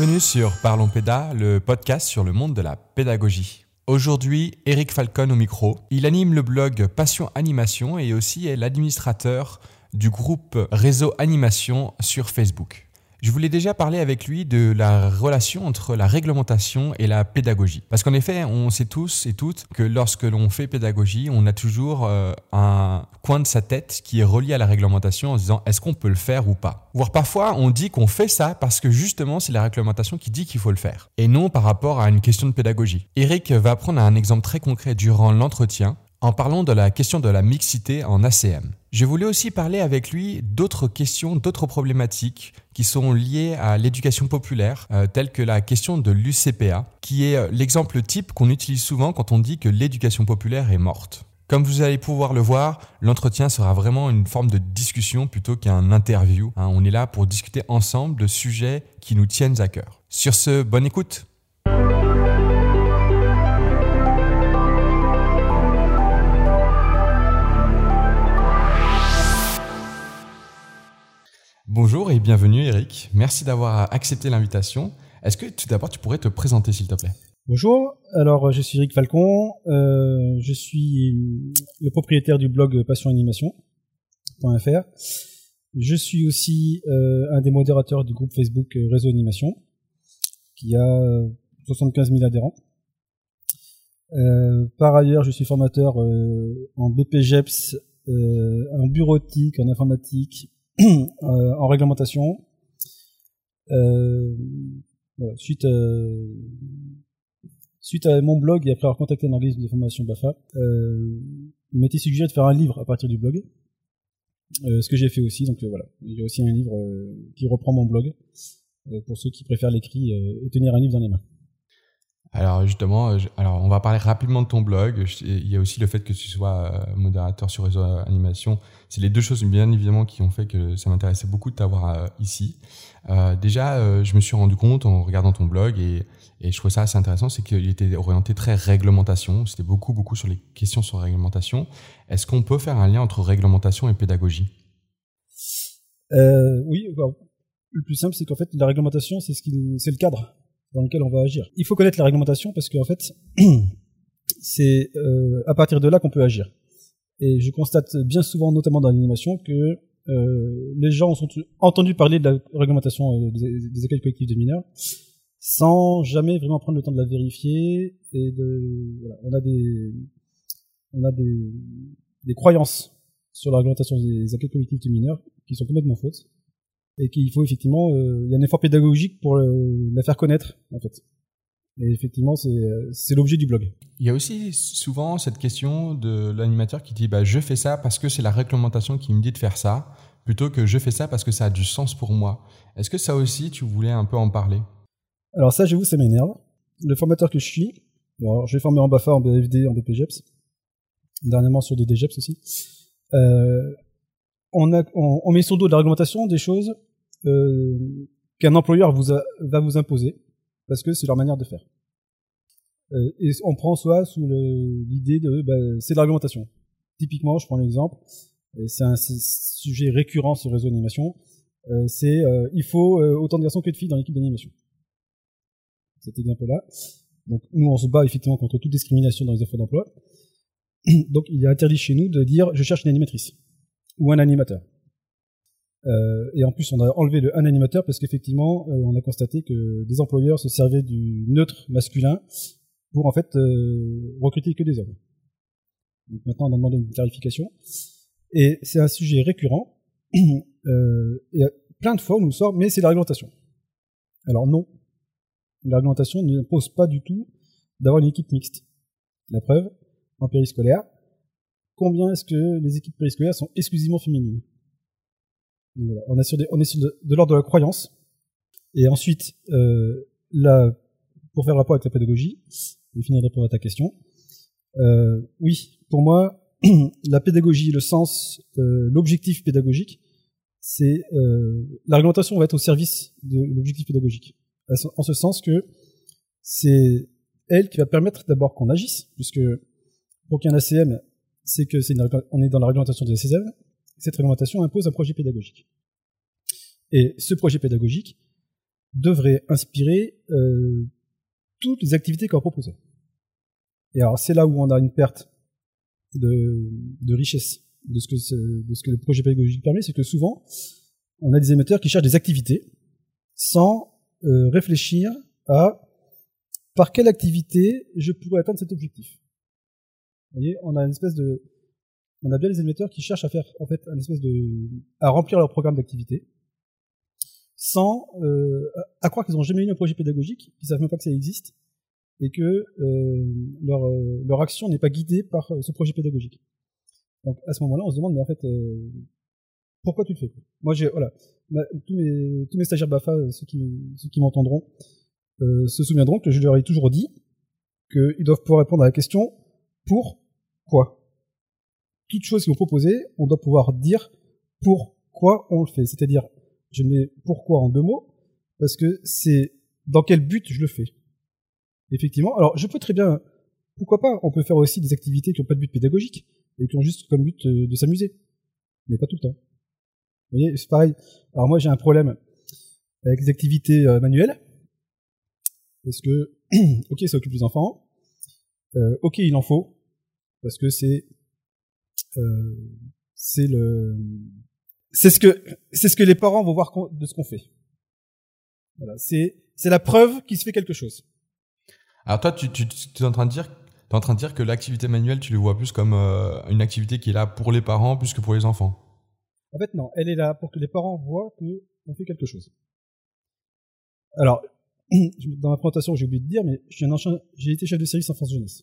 Bienvenue sur Parlons Péda, le podcast sur le monde de la pédagogie. Aujourd'hui, Eric Falcon au micro. Il anime le blog Passion Animation et aussi est l'administrateur du groupe Réseau Animation sur Facebook. Je voulais déjà parler avec lui de la relation entre la réglementation et la pédagogie. Parce qu'en effet, on sait tous et toutes que lorsque l'on fait pédagogie, on a toujours euh, un coin de sa tête qui est relié à la réglementation en se disant est-ce qu'on peut le faire ou pas? Voire parfois, on dit qu'on fait ça parce que justement, c'est la réglementation qui dit qu'il faut le faire. Et non par rapport à une question de pédagogie. Eric va prendre un exemple très concret durant l'entretien en parlant de la question de la mixité en ACM. Je voulais aussi parler avec lui d'autres questions, d'autres problématiques qui sont liées à l'éducation populaire, euh, telles que la question de l'UCPA, qui est euh, l'exemple type qu'on utilise souvent quand on dit que l'éducation populaire est morte. Comme vous allez pouvoir le voir, l'entretien sera vraiment une forme de discussion plutôt qu'un interview. Hein. on est là pour discuter ensemble de sujets qui nous tiennent à cœur. Sur ce, bonne écoute Bonjour et bienvenue Eric. Merci d'avoir accepté l'invitation. Est-ce que tout d'abord tu pourrais te présenter s'il te plaît? Bonjour, alors je suis Eric Falcon, euh, je suis le propriétaire du blog passionanimation.fr. Je suis aussi euh, un des modérateurs du groupe Facebook Réseau Animation qui a 75 000 adhérents. Euh, par ailleurs, je suis formateur en BPGEPS, en bureautique, en informatique, Euh, en réglementation. Euh, suite, à, suite à mon blog et après avoir contacté un organisme de formation BAFA, euh, il m'était suggéré de faire un livre à partir du blog. ce que j'ai fait aussi, donc voilà. J'ai aussi un livre qui reprend mon blog pour ceux qui préfèrent l'écrit et tenir un livre dans les mains. Alors justement, alors on va parler rapidement de ton blog. Il y a aussi le fait que tu sois modérateur sur réseau animation. C'est les deux choses bien évidemment qui ont fait que ça m'intéressait beaucoup de t'avoir ici. Euh, déjà, je me suis rendu compte en regardant ton blog et, et je trouvais ça assez intéressant, c'est qu'il était orienté très réglementation. C'était beaucoup beaucoup sur les questions sur réglementation. Est-ce qu'on peut faire un lien entre réglementation et pédagogie? Euh, Oui. le plus simple, c'est qu'en fait la réglementation, c'est ce qui, c'est le cadre dans lequel on va agir. Il faut connaître la réglementation parce qu'en fait, c'est euh, à partir de là qu'on peut agir. Et je constate bien souvent, notamment dans l'animation, que euh, les gens ont entendu parler de la réglementation euh, des, des écoles collectives de mineurs sans jamais vraiment prendre le temps de la vérifier et de voilà, on a des on a des, des croyances sur la réglementation des écoles collectives de mineurs qui sont complètement fausses et qu'il faut effectivement, euh, il y a un effort pédagogique pour la faire connaître en fait. Et effectivement, c'est l'objet du blog. Il y a aussi souvent cette question de l'animateur qui dit bah, je fais ça parce que c'est la réglementation qui me dit de faire ça, plutôt que je fais ça parce que ça a du sens pour moi. Est-ce que ça aussi, tu voulais un peu en parler? Alors ça, j'avoue, ça m'énerve. Le formateur que je suis, bon, je vais former en BAFA, en BFD, en BPGEPS, dernièrement sur des DGEPS aussi. Euh, on, a, on, met sur le dos de la réglementation des choses euh, qu'un employeur vous va vous imposer parce que c'est leur manière de faire. Euh, et on prend soit sous l'idée de bah, c'est de l'argumentation. Typiquement, je prends l'exemple, c'est un sujet récurrent sur le réseau d'animation, euh, c'est euh, il faut euh, autant de garçons que de filles dans l'équipe d'animation. Cet exemple-là. Donc nous, on se bat effectivement contre toute discrimination dans les offres d'emploi. Donc il est interdit chez nous de dire je cherche une animatrice ou un animateur. Euh, et en plus, on a enlevé le un animateur parce qu'effectivement, euh, on a constaté que des employeurs se servaient du neutre masculin pour en fait euh, recruter que des hommes. Donc maintenant, on a demandé une clarification. Et c'est un sujet récurrent. et plein de fois, on nous sort, mais c'est la réglementation. Alors non, la réglementation ne pas du tout d'avoir une équipe mixte. La preuve, en périscolaire, combien est-ce que les équipes périscolaires sont exclusivement féminines? On est sur, des, on est sur de, l'ordre de la croyance. Et ensuite, euh, pour faire rapport avec la pédagogie, et finir de répondre à ta question, euh, oui, pour moi, la pédagogie, le sens, euh, l'objectif pédagogique, c'est euh, la réglementation va être au service de l'objectif pédagogique, en ce sens que c'est elle qui va permettre d'abord qu'on agisse, puisque pour qu'il y ait un ACM, c'est que c'est on est dans la réglementation des ACM, cette réglementation impose un projet pédagogique. Et ce projet pédagogique, devrait inspirer euh, toutes les activités qu'on va proposer. Et alors c'est là où on a une perte de, richesse de ce, que de ce que le projet pédagogique permet, c'est que souvent on a des émetteurs qui cherchent des activités sans euh, réfléchir à par quelle activité je pourrais atteindre cet objectif. Vous voyez, on a une espèce de, on a bien les émetteurs qui cherchent à faire en fait un espèce de, à remplir leur programme d'activité, sans euh, à croire qu'ils n'ont jamais eu un projet pédagogique, qu'ils savent même pas que ça existe, et que euh, leur euh, leur action n'est pas guidée par ce projet pédagogique. Donc à ce moment-là, on se demande mais en fait pourquoi tu le fais Moi j'ai voilà. Tous mes tous mes stagiaires Bafa, ceux qui ceux qui m'entendront, se souviendront que je leur ai toujours dit qu'ils doivent pouvoir répondre à la question pourquoi toute chose qu'ils vont proposer, on doit pouvoir dire pourquoi on le fait. C'est-à-dire, je mets pourquoi en deux mots, parce que c'est dans quel but je le fais. Effectivement. Alors, je peux très bien, pourquoi pas, on peut faire aussi des activités qui n'ont pas de but pédagogique, et qui ont juste comme but euh, de s'amuser. Mais pas tout le temps. Vous voyez, c'est pareil. Alors moi, j'ai un problème avec les activités euh, manuelles, parce que, ok, ça occupe les enfants, euh, ok, il en faut, parce que c'est c'est le c'est ce que c'est ce que les parents vont voir de ce qu'on fait. Voilà, c'est c'est la preuve qu'il se fait quelque chose. Alors toi, tu, tu, tu es en train de dire es en train de dire que l'activité manuelle, tu le vois plus comme euh, une activité qui est là pour les parents plus que pour les enfants. En fait, non, elle est là pour que les parents voient que on fait quelque chose. Alors, dans ma présentation, j'ai oublié de dire, mais j'ai été chef de service en France jeunesse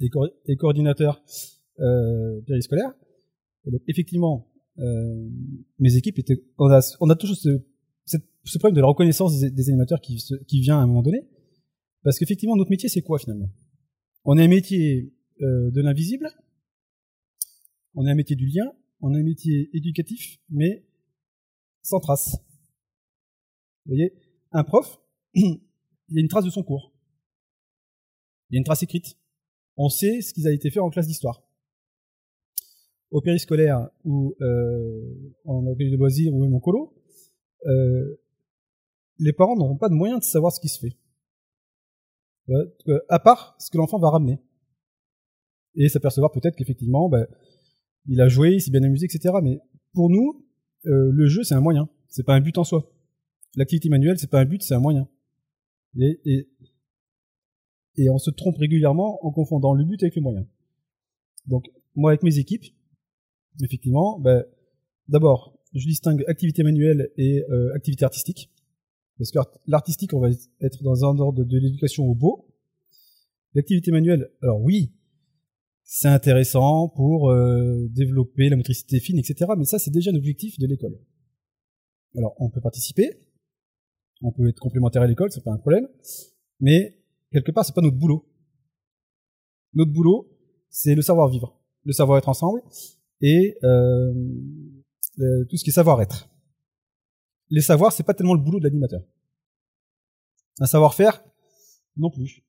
et, et coordinateur euh, périscolaire. Et donc effectivement, euh, mes équipes étaient, on a, on a toujours ce, ce problème de la reconnaissance des, animateurs qui, vient à un moment donné, parce qu'effectivement notre métier c'est quoi finalement? On est un métier euh, de l'invisible, on est un métier du lien, on est un métier éducatif, mais sans trace. Vous voyez, un prof, il y a une trace de son cours. Il y a une trace écrite. On sait ce qui a été fait en classe d'histoire au périscolaire ou euh, en accueil de loisirs ou même en colo, euh, les parents n'auront pas de moyens de savoir ce qui se fait. Euh, à part ce que l'enfant va ramener. Et s'apercevoir peut-être qu'effectivement, ben, il a joué, il s'est bien amusé, etc. Mais pour nous, euh, le jeu, c'est un moyen. C'est pas un but en soi. L'activité manuelle, c'est pas un but, c'est un moyen. Et, et, et on se trompe régulièrement en confondant le but avec le moyen. Donc, moi, avec mes équipes, effectivement, ben, d'abord, je distingue activité manuelle et euh, activité artistique. Parce que l'artistique, on va être dans un ordre de, l'éducation au beau. L'activité manuelle, alors oui, c'est intéressant pour euh, développer la motricité fine, etc. Mais ça, c'est déjà un objectif de l'école. Alors, on peut participer, on peut être complémentaire à l'école, c'est pas un problème. Mais quelque part, c'est pas notre boulot. Notre boulot, c'est le savoir-vivre, le savoir-être ensemble, et euh, euh, tout ce qui est savoir-être. Les savoirs, c'est pas tellement le boulot de l'animateur. Un savoir-faire, non plus.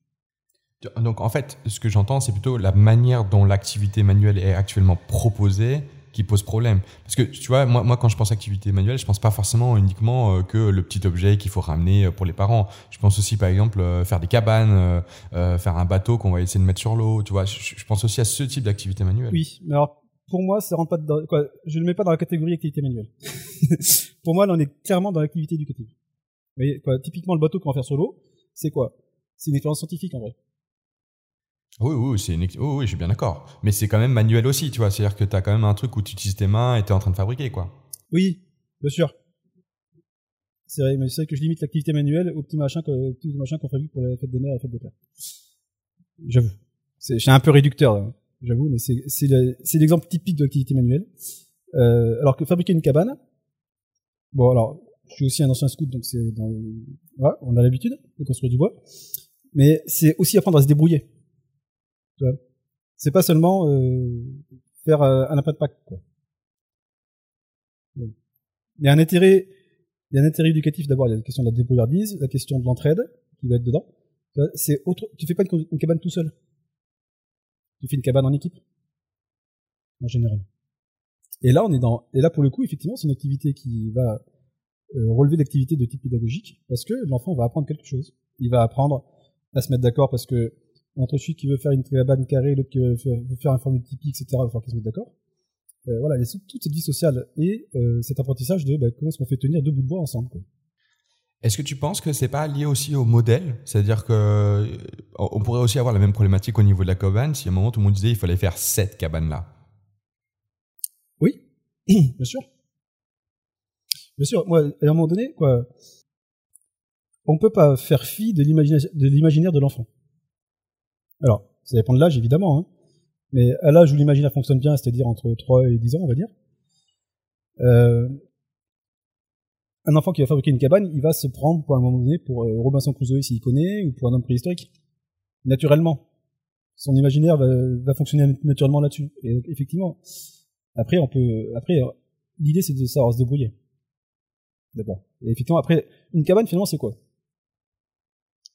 Donc en fait, ce que j'entends, c'est plutôt la manière dont l'activité manuelle est actuellement proposée qui pose problème. Parce que tu vois, moi, moi quand je pense activité manuelle, je pense pas forcément uniquement euh, que le petit objet qu'il faut ramener pour les parents. Je pense aussi par exemple faire des cabanes, faire un bateau qu'on va essayer de mettre sur l'eau. Tu vois, je, je, pense aussi à ce type d'activité manuelle. Oui, alors pour moi, ça rentre pas dans, quoi, je le mets pas dans la catégorie activité manuelle. pour moi, là, on est clairement dans l'activité éducative. Vous voyez, quoi, typiquement, le bateau qu'on va faire sur l'eau, c'est quoi? C'est une expérience scientifique, en vrai. Oui, oui, c'est une... oui, oui, je suis bien d'accord. Mais c'est quand même manuel aussi, tu vois. C'est-à-dire que tu as quand même un truc où tu utilises tes mains et tu es en train de fabriquer, quoi. Oui, bien sûr. C'est vrai, mais c'est vrai que je limite l'activité manuelle au petit machin, qu'on fait pour la fête des mères et la fête des pères. J'avoue. C'est, je suis un peu réducteur. Là j'avoue, mais c'est l'exemple typique de l'activité manuelle. Euh, alors que fabriquer une cabane, bon alors, je suis aussi un ancien scout, donc c'est dans, voilà, on a l'habitude de construire du bois, mais c'est aussi apprendre à se débrouiller. C'est pas seulement euh, faire euh, un appât de. Quoi. Il y a un intérêt, il y a un intérêt éducatif d'abord. Il y a la question de la débrouillardise, la question de l'entraide qui va être dedans. C'est autre. Tu fais pas une cabane tout seul. Tu fais une cabane en équipe? En général. Et là, on est dans, et là, pour le coup, effectivement, c'est une activité qui va euh, relever l'activité de type pédagogique parce que l'enfant va apprendre quelque chose. Il va apprendre à se mettre d'accord parce que entre celui qui veut faire une cabane carrée, l'autre qui veut faire un forme de tipi, etc. Il va falloir qu'ils se mettent d'accord. Euh, voilà, il y a toute cette vie sociale et euh, cet apprentissage de bah, comment est-ce qu'on fait tenir deux bouts de bois ensemble. Quoi. Est-ce que tu penses que c'est pas lié aussi au modèle? C'est-à-dire que euh, on pourrait aussi avoir la même problématique au niveau de la cabane si à un moment tout le monde disait il fallait faire cette cabane là. Oui, bien sûr. Bien sûr, moi, à un moment donné, quoi, on peut pas faire fi de l'imaginaire de l'enfant. Alors, ça dépend de l'âge, évidemment, hein, mais à l'âge où l'imaginaire fonctionne bien, c'est-à-dire entre 3 et 10 ans, on va dire, euh, un enfant qui va fabriquer une cabane, il va se prendre pour un moment donné pour euh, Robinson Crusoe s'il connaît, ou pour un homme préhistorique. Naturellement. Son imaginaire va, fonctionner naturellement là-dessus. Et effectivement, après, on peut, après, l'idée c'est de savoir se débrouiller. D'abord. Et effectivement, après, une cabane, finalement, c'est quoi?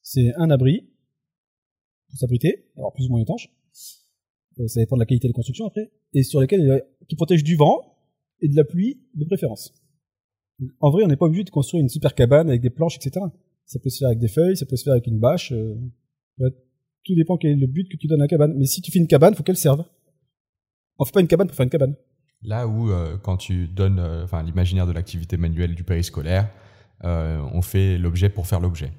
C'est un abri pour s'abriter, alors plus ou moins étanche. Euh, ça dépend de la qualité de construction après, et sur lesquels qui protège du vent et de la pluie de préférence. En vrai, on n'est pas obligé de construire une super cabane avec des planches, etc. Ça peut se faire avec des feuilles, ça peut se faire avec une bâche. Euh, tout dépend quel est le but que tu donnes à la cabane. Mais si tu fais une cabane, faut qu'elle serve. On fait pas une cabane pour faire une cabane. Là où, euh, quand tu donnes enfin, l'imaginaire de l'activité manuelle du périscolaire, on fait l'objet pour faire l'objet.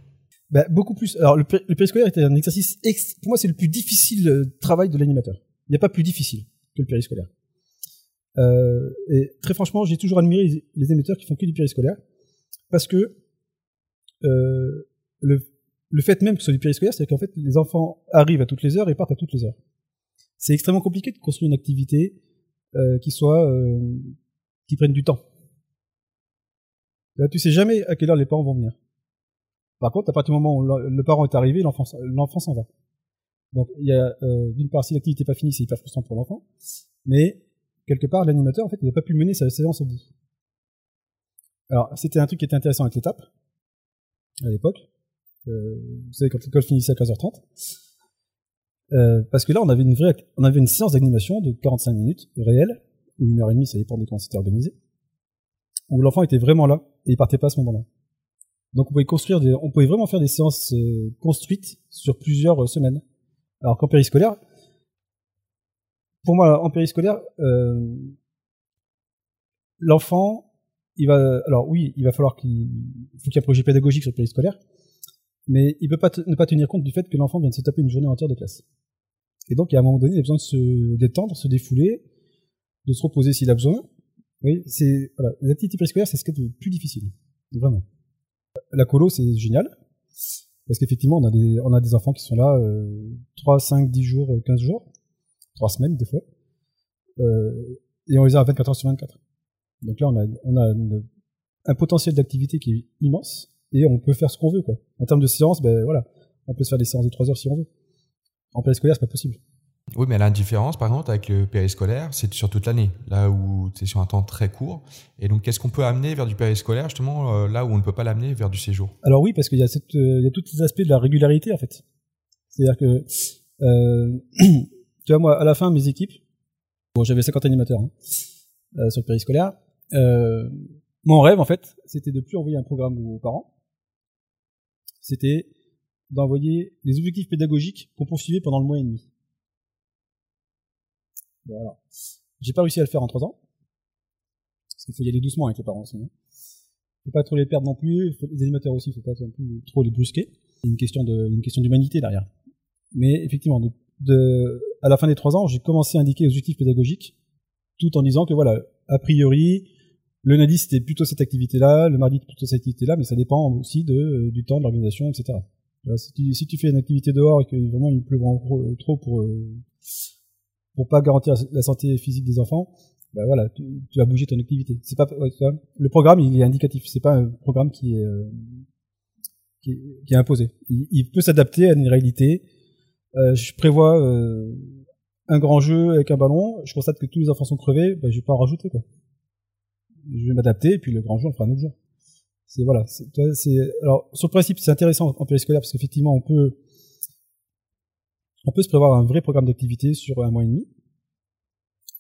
Bah, beaucoup plus. Alors, le, périscolaire était un exercice, pour moi, c'est le plus difficile euh, travail de l'animateur. Il n'y a pas plus difficile que le périscolaire. Euh, et très franchement, j'ai toujours admiré les, émetteurs qui font que du périscolaire, parce que euh, le, le fait même que ce soit du périscolaire, c'est qu'en fait, les enfants arrivent à toutes les heures et partent à toutes les heures. C'est extrêmement compliqué de construire une activité euh, qui soit euh, qui prenne du temps. Là, tu sais jamais à quelle heure les parents vont venir. Par contre, à partir du moment où le parent est arrivé, l'enfant s'en va. Donc, il y a euh, d'une part, si l'activité n'est pas finie, c'est hyper frustrant pour l'enfant, mais quelque part, l'animateur, en fait, il n'a pas pu mener sa séance au bout. Alors, c'était un truc qui était intéressant avec l'étape, à l'époque. Euh, vous savez, quand l'école finissait à 15h30. Euh, parce que là, on avait une séance d'animation de 45 minutes réelle, ou une heure et demie, ça dépend de quand c'était organisé, où l'enfant était vraiment là, et il partait pas à ce moment-là. Donc on pouvait construire on pouvait vraiment faire des séances euh, construites sur plusieurs semaines. Alors qu'en périscolaire, pour moi en périscolaire, euh, l'enfant, il va, alors oui, il va falloir qu'il, faut qu'il y ait un projet pédagogique sur le périscolaire, mais il peut pas ne pas tenir compte du fait que l'enfant vient de se taper une journée entière de classe. Et donc, à un moment donné, il a besoin de se détendre, se défouler, de se reposer s'il a besoin. Oui, c'est, voilà. Les activités périscolaires, c'est ce qui est le plus difficile. Vraiment la colo, c'est génial. Parce qu'effectivement, on a des, on a des enfants qui sont là euh, 3, 5, 10 jours, 15 jours, 3 semaines des fois. Euh, et on les a à 24 heures sur 24. Donc là, on a, on a un potentiel d'activité qui est immense et on peut faire ce qu'on veut. Quoi. En termes de séances, ben voilà, on peut se faire des séances de 3 heures si on veut. En périscolaire, c'est pas possible. Oui, mais la différence, par exemple, avec le périscolaire, c'est sur toute l'année, là où es sur un temps très court. Et donc, qu'est-ce qu'on peut amener vers du périscolaire, justement, euh, là où on ne peut pas l'amener vers du séjour? Alors oui, parce qu'il y a, cette, euh, il y a tous ces aspects de la régularité, en fait. C'est-à-dire que, euh, tu vois, moi, à la fin, mes équipes, j'avais 50 animateurs hein, euh, sur le périscolaire. Euh, mon rêve, en fait, c'était de plus envoyer un programme aux parents. C'était d'envoyer les objectifs pédagogiques qu'on poursuivait pendant le mois et demi. Voilà. J'ai pas réussi à le faire en trois ans. Parce qu'il faut y aller doucement avec les parents aussi. Hein. Faut pas trop les perdre non plus. les animateurs aussi, faut pas trop les brusquer. C'est une question de, d'humanité derrière. Mais effectivement, de, à la fin des trois ans, j'ai commencé à indiquer les objectifs pédagogiques, tout en disant que voilà, a priori, le lundi c'était plutôt cette activité-là, le mardi plutôt cette activité-là, mais ça dépend aussi de, du temps, de l'organisation, etc. Si tu, fais une activité dehors et que vraiment il pleut trop pour euh, pour pas garantir la santé physique des enfants, bah voilà, tu, vas bouger ton activité. C'est pas le programme, il est indicatif. C'est pas un programme qui est euh, qui, est, imposé. Il, peut s'adapter à une réalité. Euh, je prévois euh, un grand jeu avec un ballon. Je constate que tous les enfants sont crevés. Bah, je vais pas en rajouter quoi. Je vais m'adapter et puis le grand jeu on fera un autre jour. C'est voilà. C'est alors sur le principe c'est intéressant en périscolaire parce qu'effectivement on peut on peut se prévoir un vrai programme d'activité sur un mois et demi.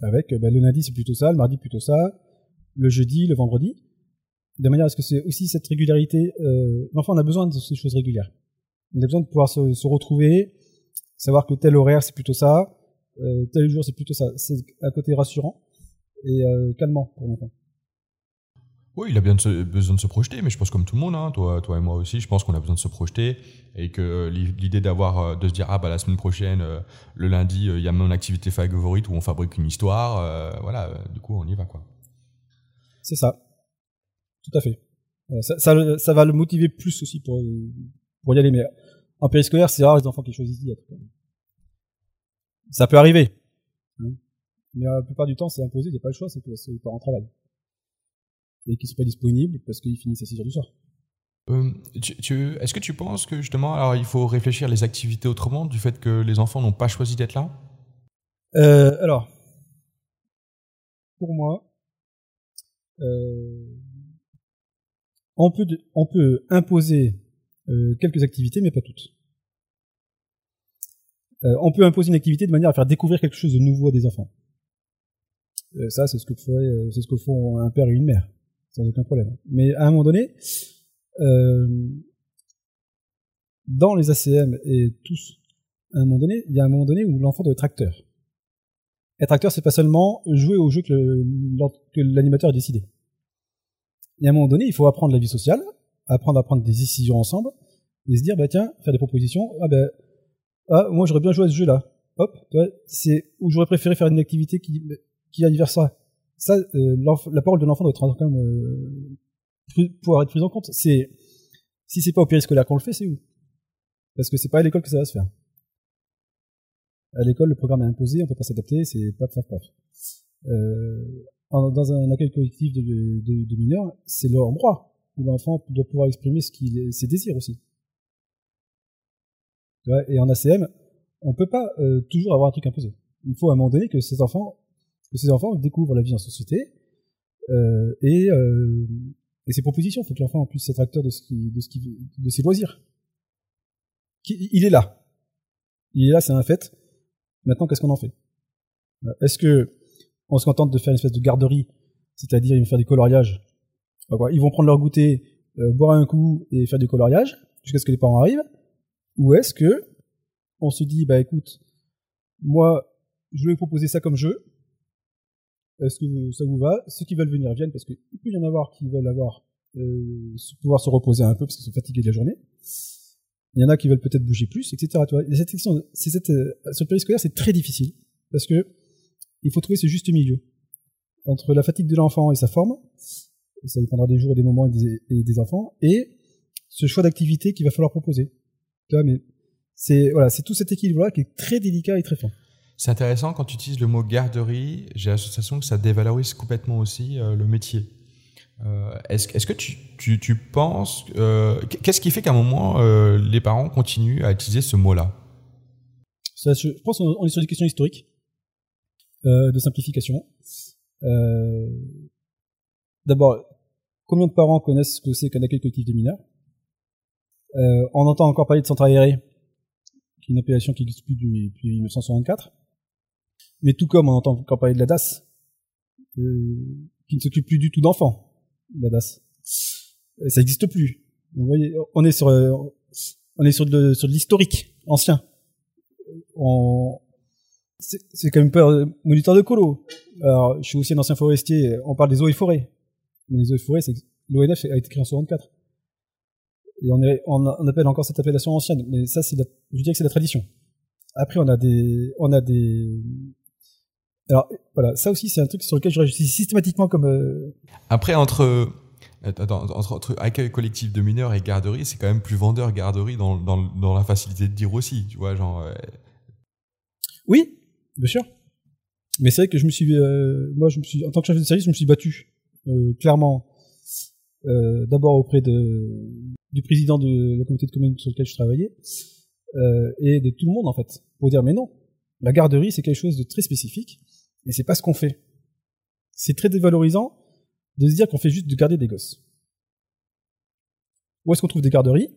Avec ben, le lundi c'est plutôt ça, le mardi plutôt ça, le jeudi, le vendredi. de manière à ce que c'est aussi cette régularité. Euh, l'enfant a besoin de ces choses régulières. On a besoin de pouvoir se, se retrouver, savoir que tel horaire c'est plutôt ça, euh, tel jour c'est plutôt ça. C'est un côté rassurant et euh, calmant pour l'enfant. Oui, il a bien de se- besoin de se projeter, mais je pense comme tout le monde, hein, toi, toi et moi aussi, je pense qu'on a besoin de se projeter et que euh, l'i- l'idée d'avoir, euh, de se dire ah bah la semaine prochaine, le lundi, il y a mon activité favorite où on fabrique une histoire, euh, voilà, du coup on y va quoi. C'est ça. Tout à fait. Ça, ça, ça va le motiver plus aussi pour, pour y aller. Mais en périscolaire, c'est rare les enfants qui choisissent d'y être. Ça peut arriver. hein. Mais la plupart du temps, c'est imposé, il n'y a pas le choix, c'est que les parents travaillent. Et qu'ils sont pas disponibles parce qu'ils finissent à 6 heures du soir. Euh, tu, tu- Est-ce que tu penses que justement, alors il faut réfléchir les activités autrement du fait que les enfants n'ont pas choisi d'être là? Euh, alors, pour moi, euh, on peut on peut imposer quelques activités, mais pas toutes. Euh, on peut imposer une activité de manière à faire découvrir quelque chose de nouveau à des enfants. Euh, ça, c'est ce que euh, c'est ce que font un père et une mère, sans aucun problème. Mais à un moment donné, euh, dans les ACM et tous, à un moment donné, il y a un moment donné où l'enfant doit être acteur. Être acteur, c'est pas seulement jouer au jeu que que l'animateur a décidé. Et à un moment donné, il faut apprendre la vie sociale, apprendre à prendre des décisions ensemble, et se dire, bah tiens, faire des propositions, ah ben, ah, moi j'aurais bien joué à ce jeu-là. Hop, c'est où j'aurais préféré faire une activité qui, qui aille vers ça. Ça, euh, la parole de l'enfant doit être quand même, euh, pouvoir être prise en compte. C'est, si c'est pas au périscolaire qu'on le fait, c'est où? Parce que c'est pas à l'école que ça va se faire. À l'école, le programme est imposé, on peut pas s'adapter, c'est paf, paf, paf. Euh, dans un accueil collectif de, de, de mineurs, c'est leur droit, où l'enfant doit pouvoir exprimer ce qu'il, ses désirs aussi. Et en ACM, on peut pas euh, toujours avoir un truc imposé. Il faut à un moment donné que ces enfants, que ces enfants découvrent la vie en société euh, et, euh, et ses propositions. Il faut que l'enfant puisse être acteur de ce de ce qui, de ses loisirs. Il est là. Il est là, c'est un fait. Maintenant, qu'est-ce qu'on en fait? Euh, Est-ce que on se contente de faire une espèce de garderie, c'est-à-dire ils vont faire des coloriages Ils vont prendre leur goûter, boire un coup et faire du coloriage jusqu'à ce que les parents arrivent Ou est-ce que on se dit bah écoute, moi je vais proposer ça comme jeu. Est-ce que ça vous va? Ceux qui veulent venir viennent parce qu'il peut y en avoir qui veulent avoir euh, pouvoir se reposer un peu parce qu'ils sont fatigués de la journée. Il y en a qui veulent peut-être bouger plus, etc. Et cette section, c'est cette, euh, sur le périscolaire, c'est très difficile parce que il faut trouver ce juste milieu entre la fatigue de l'enfant et sa forme. Ça dépendra des jours et des moments et des enfants et ce choix d'activité qu'il va falloir proposer. Tu vois, mais c'est voilà, c'est tout cet équilibre-là qui est très délicat et très fin. C'est intéressant quand tu utilises le mot garderie, j'ai l'association que ça dévalorise complètement aussi euh, le métier. Euh, est-ce, est-ce que tu, tu, tu penses... euh, qu'est-ce qui fait qu'à un moment, les parents continuent à utiliser ce mot-là? Je pense qu'on on est sur des questions historiques, de simplification. D'abord, combien de parents connaissent ce que c'est qu'un accueil collectif de mineurs? Euh, On entend encore parler de centre aéré, qui est une appellation qui n'existe plus depuis, depuis 1964. Mais tout comme on entend encore parler de la DAS, euh, qui ne s'occupe plus du tout d'enfants, la DAS. Ça n'existe plus. Vous voyez, on est sur, on est sur de, sur de l'historique ancien on c'est quand même pas euh, moniteur de colo. Alors, je suis aussi un ancien forestier. On parle des eaux et forêts. Mais les eaux et forêts, c'est l'ONF a été créé en 64. Et on, est, on, on appelle encore cette appellation ancienne. Mais ça, c'est je dirais que c'est la tradition. Après, on a des, on a des. Alors voilà, ça aussi, c'est un truc sur lequel je réagis systématiquement comme. euh, Après, entre, attends, entre, entre accueil collectif de mineurs et garderie, c'est quand même plus vendeur garderie dans, dans, dans la facilité de dire aussi, tu vois, genre... euh, Oui, bien sûr. Mais c'est vrai que je me suis, euh, moi, je me suis, en tant que chef de service, je me suis battu clairement. Euh, D'abord auprès de, du président de la communauté de communes sur lequel je travaillais euh, et de tout le monde en fait, pour dire mais non, la garderie c'est quelque chose de très spécifique et c'est pas ce qu'on fait. C'est très dévalorisant de se dire qu'on fait juste de garder des gosses. Où est-ce qu'on trouve des garderies?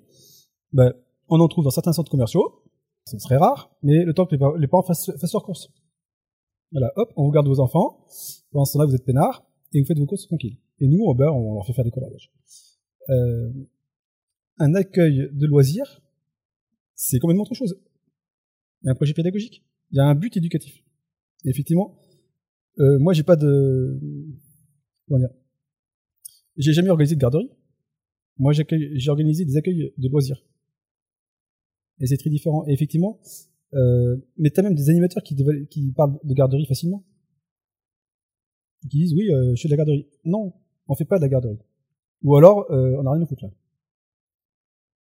Ben, On en trouve dans certains centres commerciaux, c'est très rare, mais le temps que les, pa- les parents fassent, fassent leurs courses. Voilà, hop, on vous garde vos enfants. Pendant ce temps-là, vous êtes peinards. et vous faites vos courses tranquilles. Et nous, oh, ben, on leur fait faire des coloriages. Euh, un accueil de loisirs, c'est complètement autre chose. Il y a un projet pédagogique. Il y a un but éducatif. Et effectivement, euh, moi, j'ai pas de, comment dire, j'ai jamais organisé de garderie. Moi, j'ai organisé des accueils de loisirs. Et c'est très différent. Et effectivement, euh, mais t'as même des animateurs qui, parlent de garderie facilement. Qui disent oui, euh, je fais de la garderie. Non, on fait pas de la garderie. Ou alors, euh, on n'a rien à foutre là.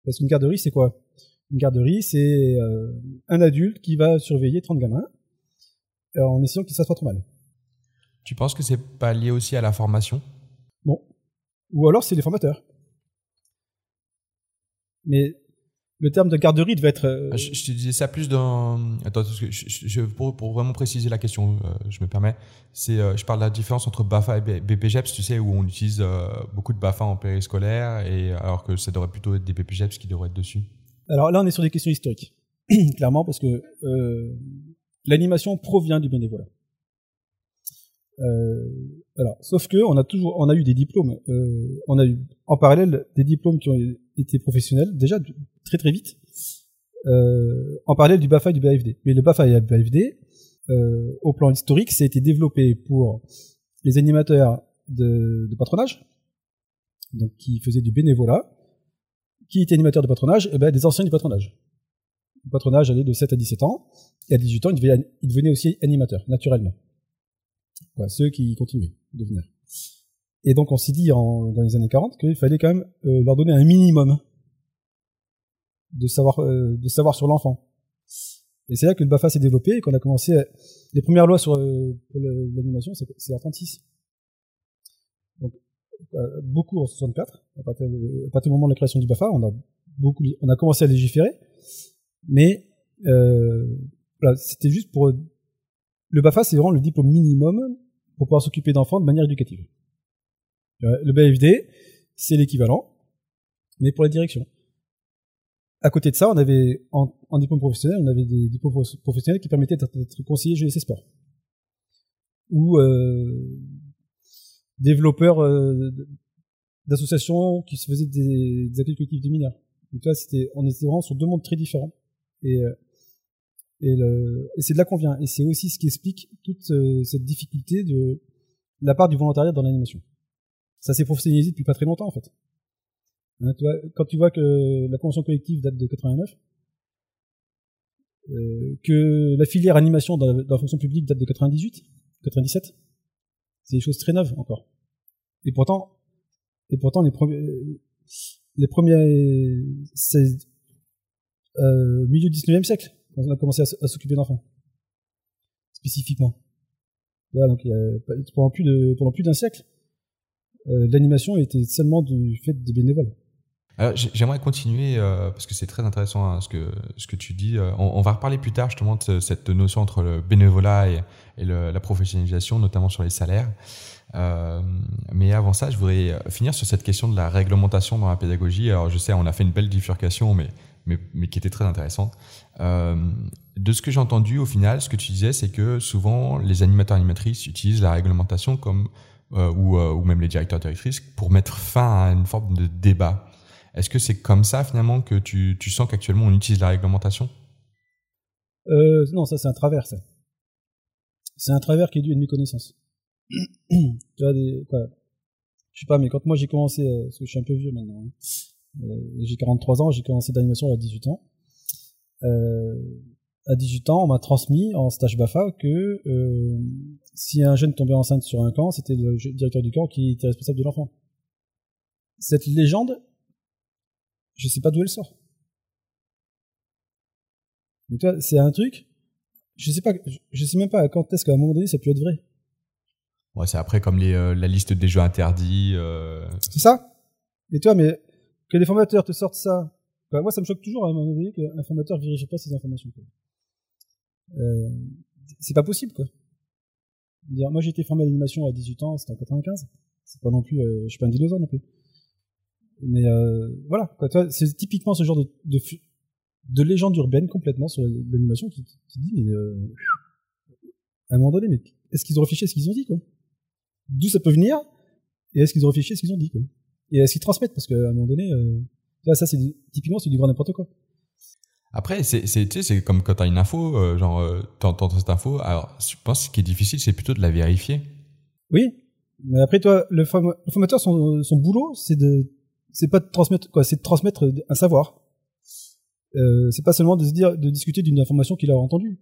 Parce qu'une garderie, c'est quoi? Une garderie, c'est euh, un adulte qui va surveiller 30 gamins euh, en essayant qu'ils ne pas trop mal. Tu penses que c'est pas lié aussi à la formation? Non. Ou alors c'est les formateurs. Mais le terme de garderie devait être. Euh, ah, je, te disais ça plus dans. Attends, je, pour, pour, vraiment préciser la question, euh, je me permets. C'est, euh, je parle de la différence entre BAFA et BPGEPS, tu sais, où on utilise beaucoup de BAFA en périscolaire, et alors que ça devrait plutôt être des BPGEPS qui devraient être dessus. Alors là, on est sur des questions historiques, clairement, parce que l'animation provient du bénévolat. Alors, sauf que on a toujours, on a eu des diplômes, on a eu en parallèle des diplômes qui ont été professionnels déjà très très vite euh, en parallèle du BAFA et du BAFD. Mais le BAFA et le BAFD, euh, au plan historique, ça a été développé pour les animateurs de, patronage, donc qui faisaient du bénévolat, qui étaient animateurs de patronage, et eh ben des anciens du patronage. Le patronage allait de 7 à 17 ans, et à 18 ans, ils devenaient, devenait aussi animateurs, naturellement. Voilà, ceux qui continuaient de devenir. Et donc on s'est dit dans les années 40 qu'il fallait quand même euh, leur donner un minimum de savoir, euh, de savoir sur l'enfant. Et c'est là que le BAFA s'est développé et qu'on a commencé les premières lois sur euh, l'animation, c'est 36. Donc beaucoup en 64. À partir, à du moment de la création du BAFA, on a beaucoup, on a commencé à légiférer, mais c'était juste pour le BAFA, c'est vraiment le diplôme minimum pour pouvoir s'occuper d'enfants de manière éducative. Le BFD, c'est l'équivalent, mais pour la direction. À côté de ça, on avait, en, diplôme professionnel, on avait des diplômes professionnels qui permettaient d'être conseiller jeunesse sport. Ou euh, développeur euh, d'associations qui se faisaient des, des accueils collectifs de mineurs. Donc là, c'était, on était vraiment sur deux mondes très différents. Et, euh, et, c'est de là qu'on vient. Et c'est aussi ce qui explique toute euh, cette difficulté de la part du volontariat dans l'animation ça s'est professionnalisé depuis pas très longtemps en fait. Hein, quand tu vois que la convention collective date de 89, euh, que la filière animation dans la, fonction publique date de 98, 97, c'est des choses très neuves encore. Et pourtant, et pourtant les premiers, les premiers, c'est euh, milieu du 19e siècle on a commencé à, s'occuper d'enfants spécifiquement. Donc pendant plus d'un siècle, euh, l'animation était seulement du fait des bénévoles. J'aimerais continuer euh, parce que c'est très intéressant hein, ce, que, ce que tu dis. Euh, on, va reparler plus tard justement de cette notion entre le bénévolat et, la professionnalisation, notamment sur les salaires. mais avant ça, je voudrais finir sur cette question de la réglementation dans la pédagogie. Alors je sais, on a fait une belle bifurcation, mais, mais, qui était très intéressante. de ce que j'ai entendu, au final, ce que tu disais, c'est que souvent les animateurs animatrices utilisent la réglementation comme euh, ou, euh, ou, même les directeurs directrices pour mettre fin à une forme de débat. Est-ce que c'est comme ça finalement que tu, sens qu'actuellement on utilise la réglementation? Euh, Non, ça c'est un travers. C'est un travers qui est dû à une méconnaissance. tu vois, je sais pas, mais quand moi j'ai commencé, euh, parce que je suis un peu vieux maintenant, hein, j'ai 43 ans, j'ai commencé d'animation à 18 ans. Euh, à 18 ans, on m'a transmis en stage BAFA que euh, si un jeune tombait enceinte sur un camp, c'était le directeur du camp qui était responsable de l'enfant. Cette légende, je sais pas d'où elle sort. Mais toi, c'est un truc, je sais pas, je sais même pas quand est-ce qu'à un moment donné ça peut être vrai. Ouais, c'est après comme les, euh, la liste des jeux interdits. Euh... C'est ça. Et toi, mais que les formateurs te sortent ça, bah, moi ça me choque toujours à un moment donné qu'un formateur vérifie pas ces informations. Euh, c'est pas possible, quoi. Dire, moi, j'ai été formé à l'animation à 18 ans, c'était en 95. C'est pas non plus, euh, je suis pas un dinosaure non plus. Mais euh, voilà, quoi. C'est typiquement ce genre de, de, de légende urbaine complètement sur l'animation qui, qui, dit, mais euh, à un moment donné, mais est-ce qu'ils ont réfléchi à ce qu'ils ont dit, quoi? D'où ça peut venir et est-ce qu'ils ont réfléchi à ce qu'ils ont dit quoi? Et est-ce qu'ils transmettent parce qu'à un moment donné, euh, ça c'est typiquement c'est du grand n'importe quoi. Après, c'est c'est comme quand tu as une info, euh, genre euh, t'entends cette info. Alors, je pense que ce qui est difficile, c'est plutôt de la vérifier. Oui, mais après toi, le, formateur, son, son boulot, c'est de, c'est pas de transmettre quoi, c'est de transmettre un savoir. Euh, c'est pas seulement de se dire, de discuter d'une information qu'il a entendue.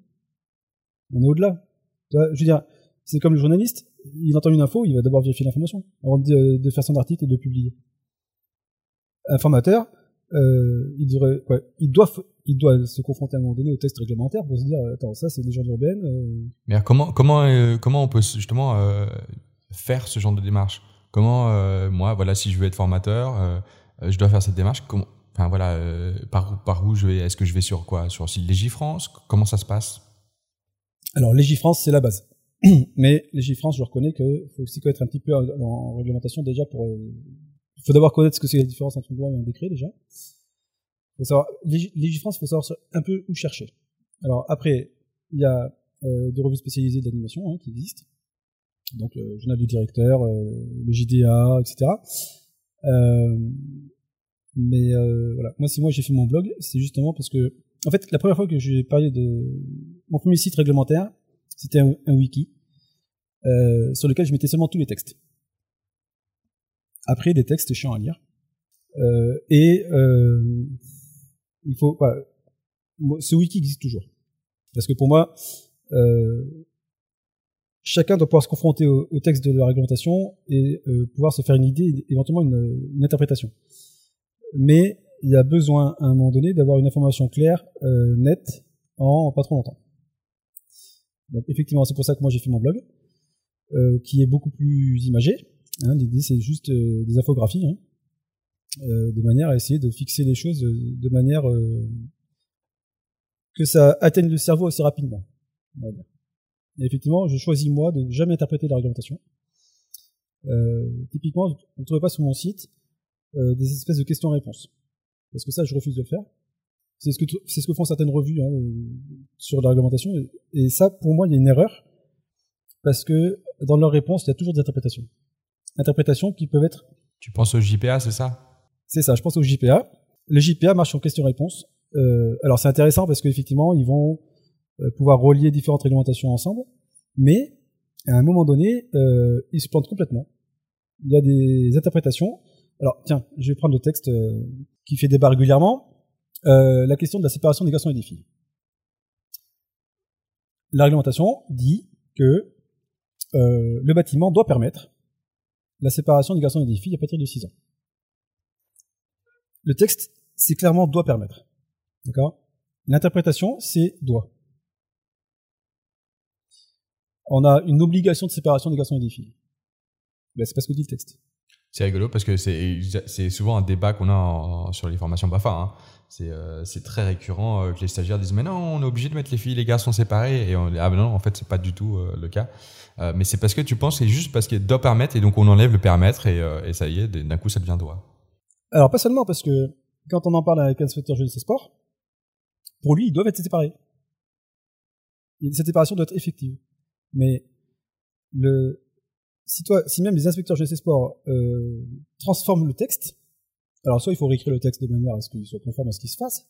On est au-delà. Je veux dire, c'est comme le journaliste, il entend une info, il va d'abord vérifier l'information avant de, de, faire son article et de le publier. Un formateur, euh, il, devrait, quoi, il, doit, il doit se confronter à un moment donné au texte réglementaire pour se dire, attends, ça c'est des gens urbaines. Euh... Mais comment, comment, euh, comment on peut justement euh, faire ce genre de démarche? Comment, euh, moi, voilà, si je veux être formateur, je dois faire cette démarche. Comment, enfin voilà, par, par où je vais Est-ce que je vais sur quoi? Sur le site Légifrance? Comment ça se passe? Alors Légifrance, c'est la base. Mais Légifrance, je reconnais qu'il faut aussi connaître un petit peu en, réglementation déjà pour. Il faut d'abord connaître ce que c'est la différence entre une loi et un décret déjà. Faut savoir, Légifrance, il faut savoir un peu où chercher. Alors après, il y a euh, des revues spécialisées d'animation hein, qui existent donc le journal du directeur, euh, le JDA, etc. Euh, mais euh, voilà, moi si moi j'ai fait mon blog, c'est justement parce que en fait la première fois que j'ai parlé de mon premier site réglementaire, c'était un, wiki euh, sur lequel je mettais seulement tous les textes. Après des textes chiants à lire. Euh, et euh, il faut, voilà, ce wiki existe toujours parce que pour moi, euh, chacun doit pouvoir se confronter au, texte de la réglementation et euh, pouvoir se faire une idée, éventuellement une, une, interprétation. Mais il y a besoin à un moment donné d'avoir une information claire, euh, nette, en pas trop longtemps. Donc effectivement, c'est pour ça que moi j'ai fait mon blog, euh, qui est beaucoup plus imagé. Hein, L'idée c'est juste euh, des infographies, hein, euh, de manière à essayer de fixer les choses de manière que ça atteigne le cerveau assez rapidement. On. Et effectivement, je choisis moi de jamais interpréter la réglementation. Typiquement, vous ne trouvez pas sur mon site des espèces de questions-réponses. Parce que ça, je refuse de le faire. C'est ce que c'est ce que font certaines revues hein, sur la réglementation. Et, ça, pour moi, il y a une erreur parce que dans leurs réponses, il y a toujours des interprétations. Interprétations qui peuvent être. Tu penses au JPA, c'est ça? C'est ça. Je pense au JPA. Le JPA marche en question-réponse. Euh, alors c'est intéressant parce qu'effectivement, ils vont euh, pouvoir relier différentes réglementations ensemble, mais à un moment donné, euh, ils se plantent complètement. Il y a des interprétations. Alors tiens, je vais prendre le texte euh, qui fait débat régulièrement. Euh, la question de la séparation des garçons et des filles. La réglementation dit que euh, le bâtiment doit permettre la séparation des garçons et des filles à partir de 6 ans. Le texte, c'est clairement doit permettre. D'accord? L'interprétation, c'est doit on a une obligation de séparation des garçons et des filles. Ben, c'est pas ce que dit le texte. C'est rigolo parce que c'est souvent un débat qu'on a sur les formations BAFA. Hein. Euh, c'est très récurrent euh, que les stagiaires disent mais non on est obligé de mettre les filles les garçons séparés et ah ben non en fait c'est pas du tout euh, le cas. mais c'est parce que tu penses c'est juste parce qu'il doit permettre et donc on enlève le permettre et, et ça y est d'un coup ça devient droit. Alors pas seulement parce que quand on en parle avec l'inspecteur jeunesse et sport, pour lui ils doivent être séparés. Cette séparation doit être effective. Mais le, si toi, si même les inspecteurs GC Sport euh, transforment le texte, alors soit il faut réécrire le texte de manière à ce qu'il soit conforme à ce qui se fasse,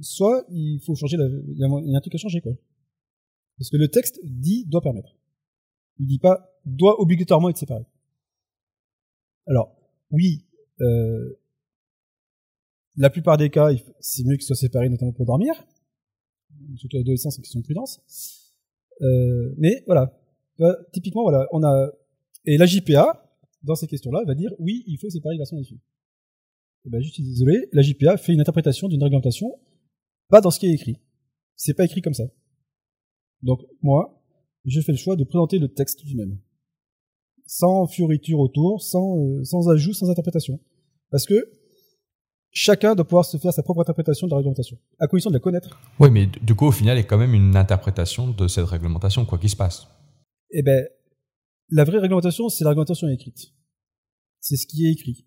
soit il faut changer, il, y a, un truc à changer quoi. Parce que le texte dit doit permettre. Il dit pas doit obligatoirement être séparé. Alors oui, euh, la plupart des cas, c'est mieux qu'ils soient séparés, notamment pour dormir, surtout l'adolescence et qui sont de prudence. Euh, mais voilà, typiquement voilà, on a et la JPA dans ces questions-là va dire oui, il faut séparer les et les filles. Et eh ben, je suis désolé, la JPA fait une interprétation d'une réglementation pas dans ce qui est écrit. C'est pas écrit comme ça. Donc moi, je fais le choix de présenter le texte lui-même, sans fioriture autour, sans euh, sans ajout, sans interprétation, parce que chacun doit pouvoir se faire sa propre interprétation de la réglementation, à condition de la connaître. Oui, mais du coup, au final, il y a quand même une interprétation de cette réglementation, quoi qu'il se passe. Eh ben, la vraie réglementation, c'est la réglementation écrite. C'est ce qui est écrit.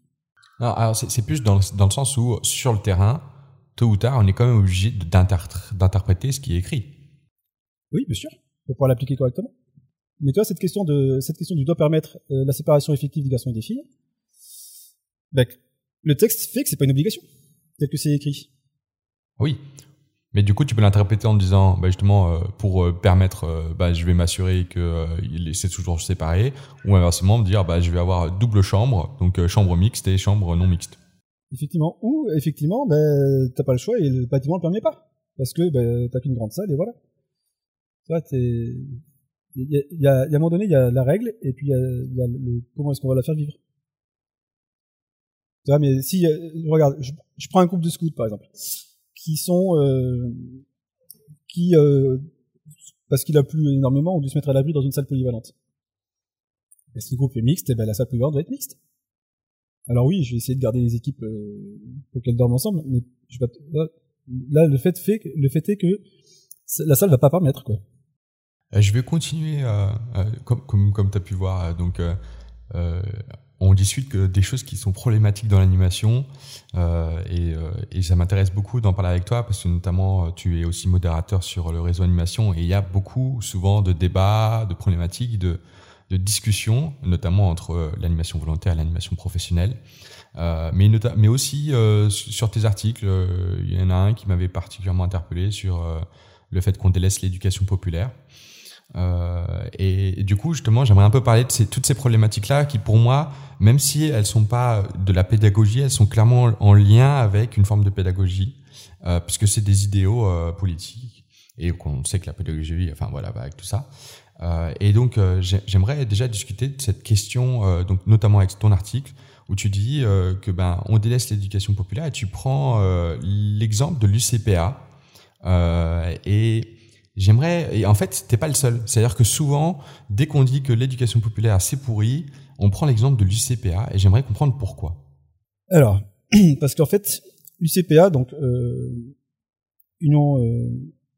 alors c'est plus dans le, dans le sens où, sur le terrain, tôt ou tard, on est quand même obligé d'interpréter ce qui est écrit. Oui, bien sûr, pour pouvoir l'appliquer correctement. Mais tu vois, cette question de cette question du doit permettre euh, la séparation effective des garçons et des filles, ben, le texte fait que c'est pas une obligation, tel que c'est écrit. Oui. Mais du coup, tu peux l'interpréter en disant, bah justement, euh, pour euh, permettre, euh, bah, je vais m'assurer que c'est toujours séparé, ou inversement me dire, bah, je vais avoir double chambre, donc chambre mixte et chambre non mixte. Effectivement. Ou effectivement, ben, t'as pas le choix et le bâtiment le permet pas, parce que ben, t'as qu'une grande salle et voilà. Il y a, y a, à un moment donné, il y a la règle, et puis il y a, il y a le, comment est-ce qu'on va la faire vivre. Tu vois, mais si, regarde, je, je, prends un couple de scouts, par exemple, qui sont, euh, qui, euh, parce qu'il a plu énormément, ont dû se mettre à l'abri dans une salle polyvalente. Et si le groupe est mixte, eh ben, la salle polyvalente va être mixte. Alors oui, je vais essayer de garder les équipes euh, pour qu'elles dorment ensemble, mais je vais, là, là, le fait fait, le fait est que la salle va pas permettre, quoi. Euh, je vais continuer, euh, euh, comme, comme, comme tu pu voir, donc on discute que des choses qui sont problématiques dans l'animation et, et, ça m'intéresse beaucoup d'en parler avec toi parce que notamment tu es aussi modérateur sur le réseau animation et il y a beaucoup souvent de débats, de problématiques, de, de discussions, notamment entre l'animation volontaire et l'animation professionnelle. Euh, mais, mais aussi euh, sur tes articles, il y en a un qui m'avait particulièrement interpellé sur le fait qu'on délaisse l'éducation populaire. Euh, et, du coup, justement, j'aimerais un peu parler de toutes ces problématiques-là qui, pour moi, même si elles sont pas de la pédagogie, elles sont clairement en lien avec une forme de pédagogie, euh, puisque c'est des idéaux euh, politiques et qu'on sait que la pédagogie, enfin voilà, va avec tout ça. Et donc, j'aimerais déjà discuter de cette question, donc notamment avec ton article, où tu dis que ben on délaisse l'éducation populaire et tu prends l'exemple de l'UCPA et J'aimerais, et en fait, t'es pas le seul. C'est-à-dire que souvent, dès qu'on dit que l'éducation populaire c'est pourri, on prend l'exemple de l'UCPA et j'aimerais comprendre pourquoi. Alors, parce qu'en fait, l'UCPA, donc euh, Union euh,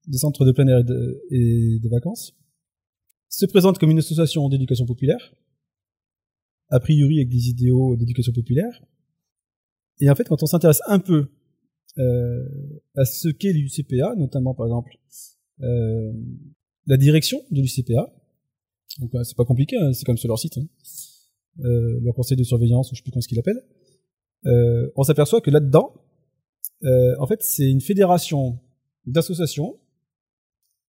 des centres de plein air et de, vacances, se présente comme une association d'éducation populaire, a priori avec des idéaux d'éducation populaire. Et en fait, quand on s'intéresse un peu euh, à ce qu'est l'UCPA, notamment par exemple la direction de l'UCPA. Donc c'est pas compliqué, hein, c'est comme sur leur site. Hein. Euh, leur conseil de surveillance, ou je sais plus comment ce qu'il appelle. Euh, on s'aperçoit que là-dedans, euh, en fait, c'est une fédération d'associations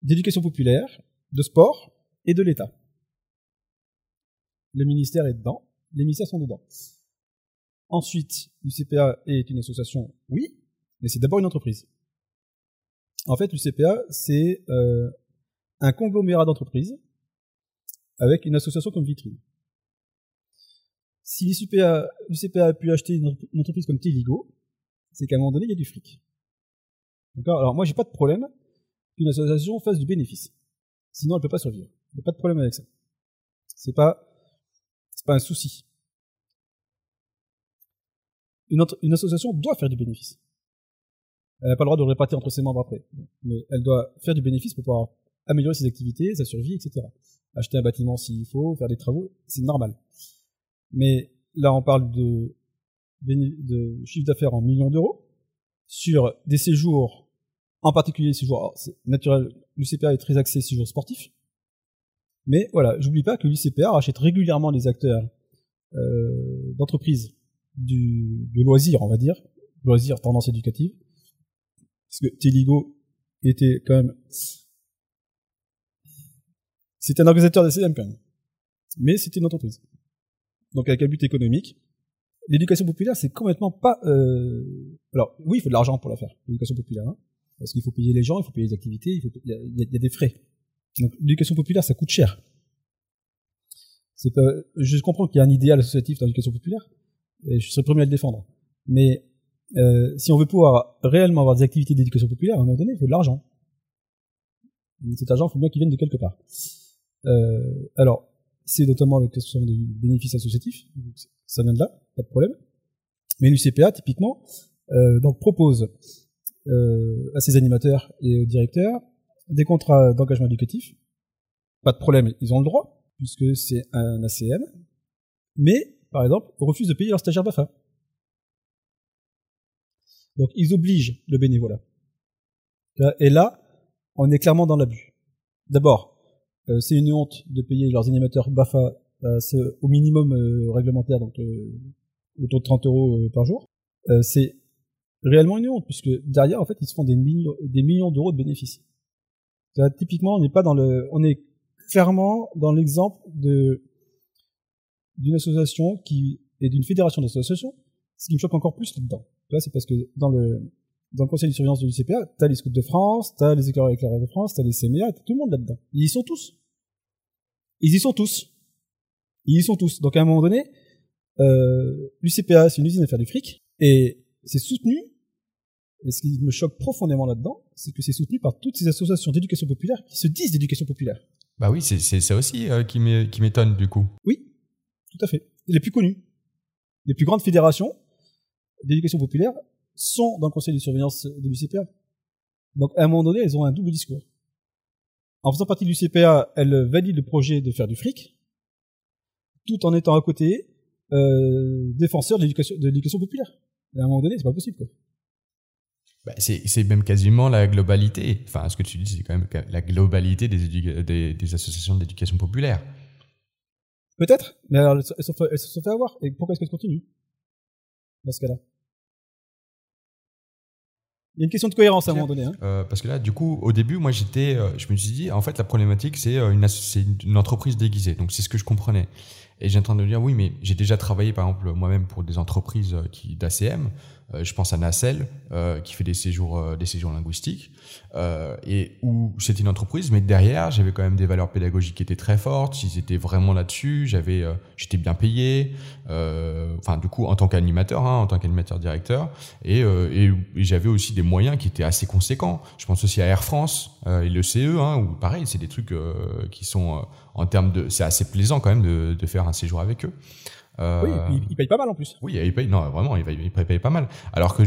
d'éducation populaire, de sport et de l'État. Le ministère est dedans, les ministères sont dedans. Ensuite, l'UCPA est une association, oui, mais c'est d'abord une entreprise. En fait, l'UCPA, c'est euh, un conglomérat d'entreprises avec une association comme vitrine. Si l'UCPA, a pu acheter une, entreprise comme Teligo, c'est qu'à un moment donné, il y a du fric. Alors moi, j'ai pas de problème qu'une association fasse du bénéfice. Sinon, elle peut pas survivre. Il n'y a pas de problème avec ça. C'est pas, pas un souci. Une association doit faire du bénéfice. Elle n'a pas le droit de répartir entre ses membres après. Mais elle doit faire du bénéfice pour pouvoir améliorer ses activités, sa survie, etc. Acheter un bâtiment s'il faut, faire des travaux, c'est normal. Mais là, on parle de, de chiffre d'affaires en millions d'euros sur des séjours, en particulier séjours, c'est naturel, l'UCPA est très axé séjours sportifs. Mais voilà, j'oublie pas que l'UCPA rachète régulièrement les acteurs euh, d'entreprises de loisirs, on va dire, loisirs tendance éducative, parce que Teligo était quand même... C'était un organisateur quand même. Mais c'était une entreprise. Donc avec un but économique. L'éducation populaire, c'est complètement pas... Euh... Alors oui, il faut de l'argent pour la faire, l'éducation populaire. Hein, parce qu'il faut payer les gens, il faut payer les activités, il, y, a, des frais. Donc l'éducation populaire, ça coûte cher. Je comprends qu'il y a un idéal associatif dans l'éducation populaire, et je serais premier à le défendre. Mais euh, si on veut pouvoir réellement avoir des activités d'éducation populaire, à un moment donné, il faut de l'argent. Cet argent, il faut bien qu'il vienne de quelque part. Euh, alors, c'est notamment la question des bénéfices associatifs. Ça vient de là, pas de problème. Mais l'UCPA, typiquement, euh, donc propose euh, à ses animateurs et aux directeurs des contrats d'engagement éducatif. Pas de problème, ils ont le droit, puisque c'est un ACM. Mais, par exemple, refuse de payer leurs stagiaires BAFA. Donc ils obligent le bénévolat. Et là, on est clairement dans l'abus. D'abord, euh, c'est une honte de payer leurs animateurs BAFA euh, au minimum euh, réglementaire, donc euh, autour de 30 euros euh, par jour. Euh, c'est réellement une honte, puisque derrière, en fait, ils se font des millions, des millions d'euros de bénéfices. Typiquement, on n'est pas dans le, on est clairement dans l'exemple de d'une association qui et d'une fédération d'associations. Ce qui me choque encore plus là-dedans, tu vois, c'est parce que dans le dans le conseil de surveillance de l'UCPA, t'as les scouts de France, t'as les éclaireurs éclaireurs de France, t'as les CMA, t'as tout le monde là-dedans. Ils y sont tous. Ils y sont tous. Ils y sont tous. Donc à un moment donné, euh, l'UCPA, c'est une usine à faire du fric, et c'est soutenu, et ce qui me choque profondément là-dedans, c'est que c'est soutenu par toutes ces associations d'éducation populaire qui se disent d'éducation populaire. Bah oui, c'est ça aussi euh, qui m'étonne du coup. Oui, tout à fait. Les plus connus. Les plus grandes fédérations d'éducation populaire sont dans le conseil de surveillance de l'UCPA. Donc, à un moment donné, elles ont un double discours. En faisant partie de l'UCPA, elles valident le projet de faire du fric, tout en étant à côté euh, défenseurs de l'éducation populaire. Et à un moment donné, c'est pas possible. Quoi. Bah, c'est même quasiment la globalité. Enfin, ce que tu dis, c'est quand même la globalité des, des, des associations d'éducation populaire. Peut-être, mais alors, elles se elles se sont fait, elles se sont fait avoir. Et pourquoi est-ce qu'elles continuent? Dans ce cas-là Il y a une question de cohérence à un moment donné. Hein. Euh, parce que là, du coup, au début, moi, j'étais, euh, je me suis dit, en fait, la problématique, c'est euh, une, c'est une entreprise déguisée. Donc, c'est ce que je comprenais. Et j'ai en train de me dire, oui, mais j'ai déjà travaillé, par exemple, moi-même pour des entreprises euh, qui d'ACM. Euh, je pense à Nacelle, euh, qui fait des séjours, euh, des séjours linguistiques, et où c'était une entreprise, mais derrière, j'avais quand même des valeurs pédagogiques qui étaient très fortes. Ils étaient vraiment là-dessus. J'avais, j'étais bien payé. Enfin, du coup, en tant qu'animateur, hein, en tant qu'animateur directeur, et, et, et j'avais aussi des moyens qui étaient assez conséquents. Je pense aussi à Air France et le CE, hein, où pareil, c'est des trucs qui sont en termes de, c'est assez plaisant quand même de, de faire un séjour avec eux. Euh, Oui, et puis, ils payent pas mal en plus. oui, il paye, non, vraiment, il paye, il paye pas mal. Alors que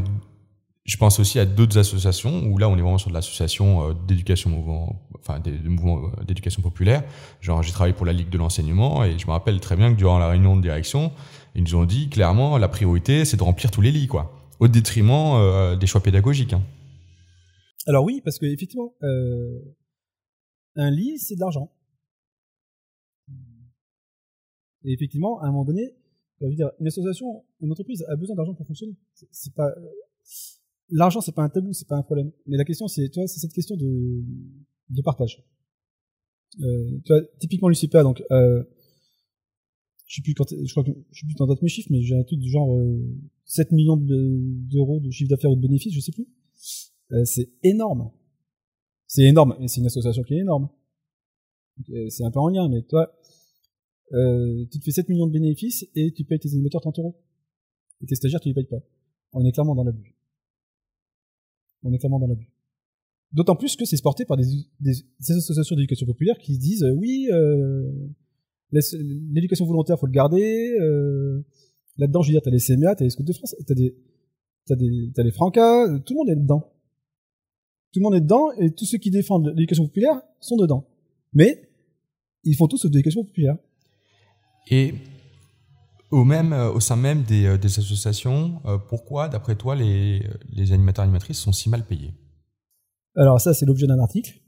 je pense aussi à d'autres associations où là, on est vraiment sur de l'association euh, d'éducation mouvement, enfin, des, de mouvements euh, d'éducation populaire. Genre, j'ai travaillé pour la Ligue de l'enseignement et je me rappelle très bien que durant la réunion de direction, ils nous ont dit clairement, la priorité, c'est de remplir tous les lits, quoi. Au détriment euh, des choix pédagogiques. hein. Alors oui, parce que effectivement, euh, un lit, c'est de l'argent. Et effectivement, à un moment donné, une association, une entreprise a besoin d'argent pour fonctionner. C'est- pas euh, l'argent, c'est pas un tabou, c'est pas un problème. Mais la question, c'est, tu c'est cette question de partage. Euh, tu vois, typiquement l'UCPA, donc, euh, je sais plus quand, je crois sais plus en date mes chiffres, mais j'ai un truc du genre euh, 7 millions de- d'euros de chiffre d'affaires ou de bénéfices, je sais plus. Euh, c'est énorme. C'est énorme, et c'est une association qui est énorme. C'est un peu en lien, mais toi, euh, tu te fais 7 millions de bénéfices et tu payes tes animateurs 30 euros. Et tes stagiaires, tu les payes pas. On est clairement dans l'abus. On est clairement dans l'abus. D'autant plus que c'est sporté par des, des, des associations d'éducation populaire qui disent euh, oui, euh, l'éducation volontaire faut le garder. Euh, Là-dedans, je veux dire, t'as les CMA, t'as les Scouts de France, t'as des, t'as des, t'as les Francas, tout le monde est dedans. Tout le monde est dedans et tous ceux qui défendent l'éducation populaire sont dedans. Mais ils font tous de l'éducation populaire. Et au, même, euh, au sein même des, euh, associations, euh, pourquoi, d'après toi, les, les animateurs et animatrices sont si mal payés? Alors ça, c'est l'objet d'un article.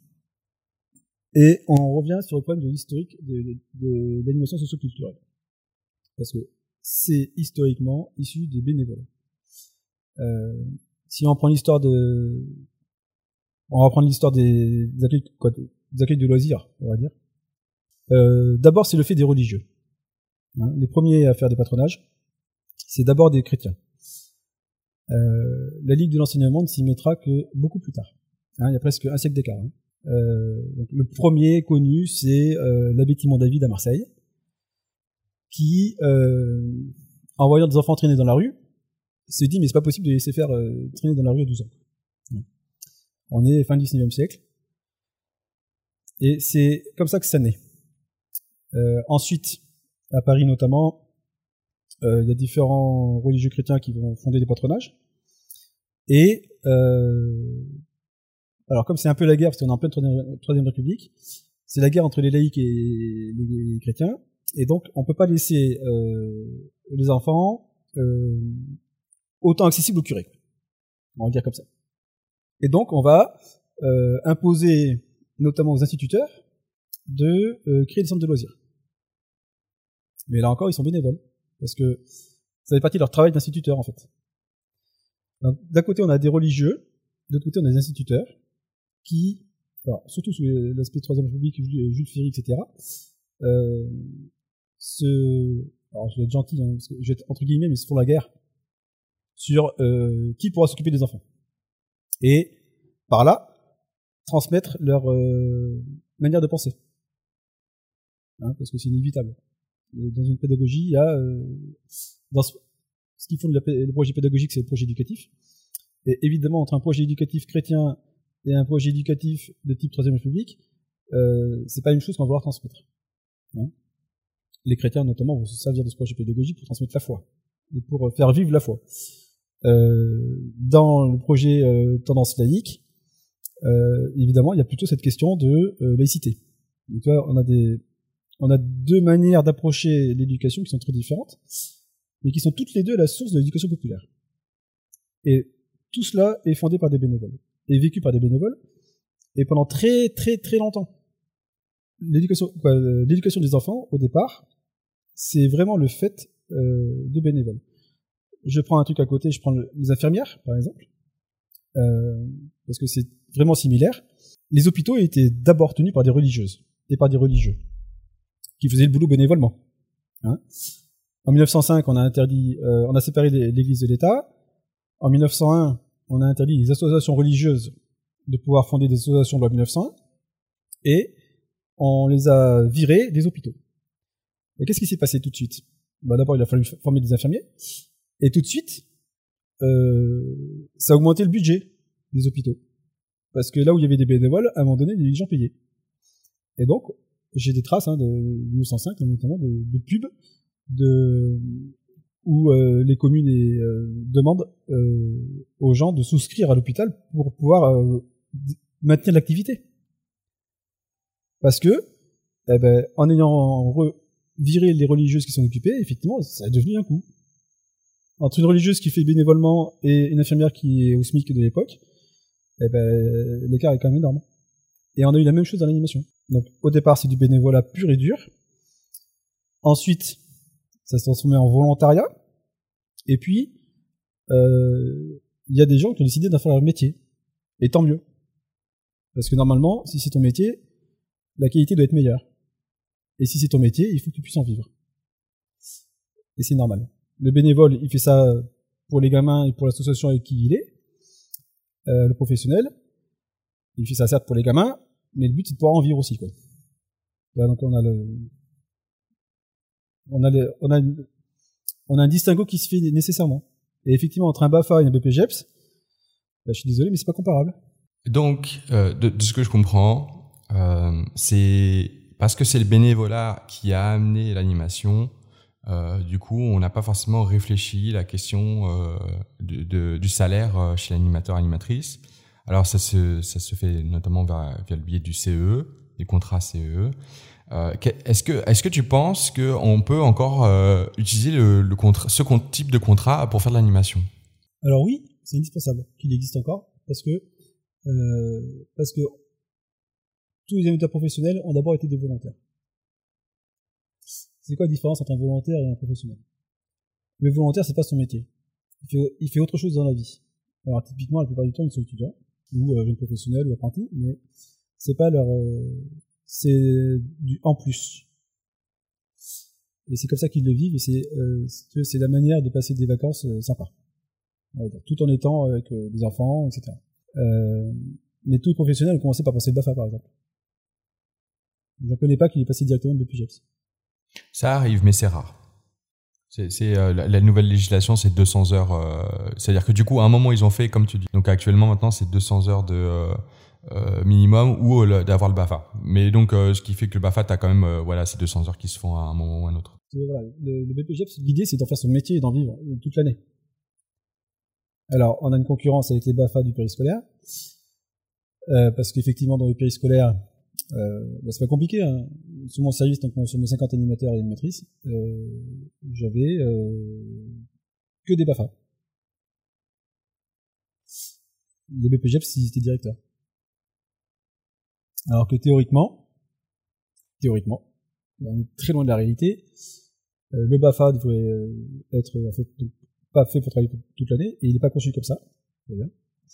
Et on revient sur le problème de l'historique de, l'animation socioculturelle. Parce que c'est historiquement issu des bénévoles. Si on prend l'histoire de... On va prendre l'histoire des, accueils, des accueils de loisirs, on va dire. D'abord, c'est le fait des religieux. Hein, les premiers à faire des patronages, c'est d'abord des chrétiens. Euh, la Ligue de l'enseignement ne s'y mettra que beaucoup plus tard. Hein, il y a presque un siècle d'écart. hein. Euh, le premier connu, c'est euh, l'abbé Timon David à Marseille, qui, en voyant des enfants traîner dans la rue, se dit mais c'est pas possible de les laisser faire traîner dans la rue à 12 ans. On est fin du 19e siècle. Et c'est comme ça que ça naît. Ensuite, à Paris notamment, euh, il y a différents religieux chrétiens qui vont fonder des patronages. Et euh, alors comme c'est un peu la guerre, parce qu'on est en pleine troisième, république, c'est la guerre entre les laïcs et les chrétiens, et donc on peut pas laisser euh, les enfants autant accessibles au curé. On va dire comme ça. Et donc on va imposer, notamment aux instituteurs, de créer des centres de loisirs. Mais là encore, ils sont bénévoles. Parce que ça fait partie de leur travail d'instituteur, en fait. D'un côté, on a des religieux, de l'autre côté, on a des instituteurs qui, alors, surtout sous l'aspect troisième république, Jules Ferry, etc., euh, se, alors je vais être gentil, hein, parce que je vais être entre guillemets, mais c'est pour la guerre, sur euh, qui pourra s'occuper des enfants. Et par là, transmettre leur euh, manière de penser. Hein, parce que c'est inévitable. Dans une pédagogie, il y a euh, ce, ce qui font le projet pédagogique, c'est le projet éducatif. Et évidemment, entre un projet éducatif chrétien et un projet éducatif de type Troisième République, euh, c'est pas une chose qu'on va vouloir transmettre. Hein les chrétiens notamment vont se servir de ce projet pédagogique pour transmettre la foi et pour euh, faire vivre la foi. Euh, dans le projet euh, tendance laïque, euh, évidemment, il y a plutôt cette question de euh, laïcité. Donc là, on a des, on a deux manières d'approcher l'éducation qui sont très différentes, mais qui sont toutes les deux la source de l'éducation populaire. Et tout cela est fondé par des bénévoles, et vécu par des bénévoles, et pendant très très très longtemps. L'éducation, l'éducation des enfants, au départ, c'est vraiment le fait euh, de bénévoles. Je prends un truc à côté, je prends les infirmières, par exemple, euh, parce que c'est vraiment similaire. Les hôpitaux étaient d'abord tenus par des religieuses et par des religieux qui faisaient le boulot bénévolement. Hein en 1905, on a interdit, euh, on a séparé l'Église de l'État. En 1901, on a interdit les associations religieuses de pouvoir fonder des associations de loi 1901 et on les a virés des hôpitaux. Et qu'est-ce qui s'est passé tout de suite? Bah, D'abord, il a fallu former des infirmiers. Et tout de suite, euh, ça a augmenté le budget des hôpitaux. Parce que là où il y avait des bénévoles, à un moment donné, les gens payaient. Et donc, j'ai des traces hein, de 1905, notamment de, de pubs, de, où euh, les communes euh, demandent euh, aux gens de souscrire à l'hôpital pour pouvoir euh, maintenir l'activité. Parce que, eh ben, en ayant viré les religieuses qui sont occupées, effectivement, ça a devenu un coup entre une religieuse qui fait bénévolement et une infirmière qui est au SMIC de l'époque, eh ben, l'écart est quand même énorme. Et on a eu la même chose dans l'animation. Donc au départ, c'est du bénévolat pur et dur. Ensuite, ça se transformé en volontariat. Et puis, euh, il y a des gens qui ont décidé d'en faire leur métier. Et tant mieux. Parce que normalement, si c'est ton métier, la qualité doit être meilleure. Et si c'est ton métier, il faut que tu puisses en vivre. Et c'est normal le bénévole, il fait ça pour les gamins et pour l'association avec qui il est. Euh, le professionnel, il fait ça certes pour les gamins, mais le but c'est de pouvoir en vivre aussi. Quoi. donc on a on a, on a, un distinguo qui se fait nécessairement. Et effectivement, entre un BAFA et un BPGEPS, bah, je suis désolé, mais c'est pas comparable. Donc, euh, de, ce que je comprends, euh, c'est parce que c'est le bénévolat qui a amené l'animation euh, du coup, on n'a pas forcément réfléchi la question du salaire chez l'animateur animatrice. Alors ça se, ça se fait notamment via, le biais du CE, des contrats CE. Euh, est-ce que, est-ce que tu penses qu'on peut encore euh, utiliser le, ce type de contrat pour faire de l'animation? Alors oui, c'est indispensable qu'il existe encore parce que euh, parce que tous les animateurs professionnels ont d'abord été des volontaires. C'est quoi la différence entre un volontaire et un professionnel? Le volontaire, c'est pas son métier. Il fait, il fait, autre chose dans la vie. Alors typiquement, la plupart du temps, ils sont étudiants ou euh, jeunes professionnels ou apprentis, mais c'est pas leur, euh, c'est du en plus. Et c'est comme ça qu'ils le vivent et c'est euh, c'est la manière de passer des vacances sympas. On va tout en étant avec des enfants, etc. Euh, mais tous les professionnels ont commencé par passer le BAFA, par exemple. Je ne connais pas qu'il est passé directement de PGEPS. Ça arrive, mais c'est rare. C'est euh, la, nouvelle législation, c'est 200 heures. Euh, C'est-à-dire que du coup, à un moment, ils ont fait comme tu dis. Donc actuellement, maintenant, c'est 200 heures de euh, euh minimum ou d'avoir le Bafa. Mais donc, euh, ce qui fait que le Bafa, t'as quand même, euh, voilà, ces 200 heures qui se font à un moment ou à un autre. Le, le BPGEP, l'idée, c'est d'en faire son métier et d'en vivre toute l'année. Alors, on a une concurrence avec les Bafa du périscolaire, parce qu'effectivement, dans le périscolaire, euh, bah c'est pas compliqué. Hein. Sur mon service, donc sur mes 50 animateurs et animatrices, euh, j'avais euh, que des BAFA. Les BPGEPS, ils étaient directeurs. Alors que théoriquement, théoriquement. On est très loin de la réalité. Euh, le BAFA devrait euh, être en fait pas fait pour travailler toute l'année et il n'est pas conçu comme ça. T'es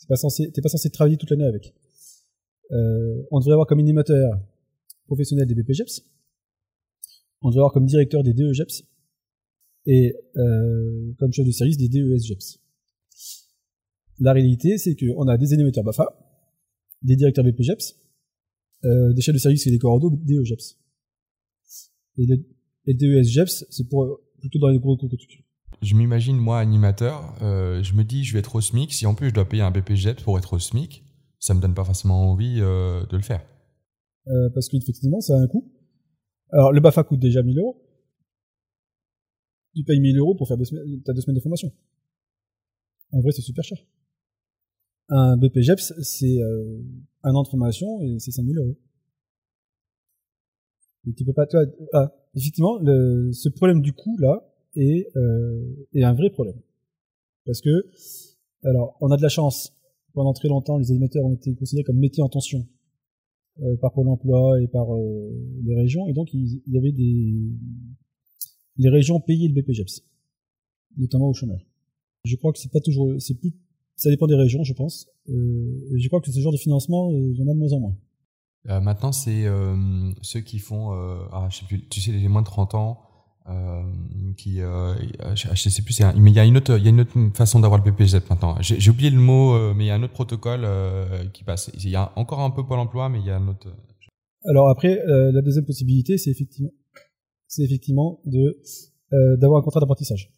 pas censé travailler toute l'année avec. Euh, on devrait avoir comme animateur professionnel des BPGEPS. On devrait avoir comme directeur des DEGEPS et euh, comme chef de service des DESGEPS. La réalité, c'est qu'on a des animateurs BAFA, des directeurs BPGEPS, euh, des chefs de service et des corridors DEGEPS. Et les, les DESGEPS, c'est pour plutôt dans les gros trucs. Je m'imagine, moi, animateur, je me dis, je vais être au SMIC. Si en plus je dois payer un BPGEPS pour être au SMIC, ça me donne pas forcément envie euh, de le faire. Euh, parce qu'effectivement, ça a un coût. Alors, le BAFA coûte déjà 1000 euros. Tu payes 1000 euros pour faire deux semaines, t'as deux semaines de formation. En vrai, c'est super cher. Un BPGEPS, c'est euh, un an de formation et c'est 5000 euros. Tu peux pas, tu vois, ah, effectivement, le, ce problème du coût là est, euh, est un vrai problème. Parce que, alors, on a de la chance. Pendant très longtemps, les animateurs ont été considérés comme métiers en tension euh, par Pôle Emploi et par euh, les régions, et donc il, y avait des les régions payaient le BPGEPS, notamment aux chômeurs. Je crois que c'est pas toujours, c'est plus, ça dépend des régions, je pense. Euh, je crois que ce genre de financement, il y en a de moins en moins. Maintenant, c'est ceux qui font, ah, je sais plus, tu sais, les moins de 30 ans, euh, qui, euh, je, je sais plus, mais il y a une autre, il y a une autre façon d'avoir le BPGEP maintenant. J'ai oublié le mot, euh, mais il y a un autre protocole euh, qui passe. Il y a encore un peu Pôle Emploi, mais il y a un autre. Alors après, euh, la deuxième possibilité, c'est effectivement, c'est effectivement de d'avoir un contrat d'apprentissage.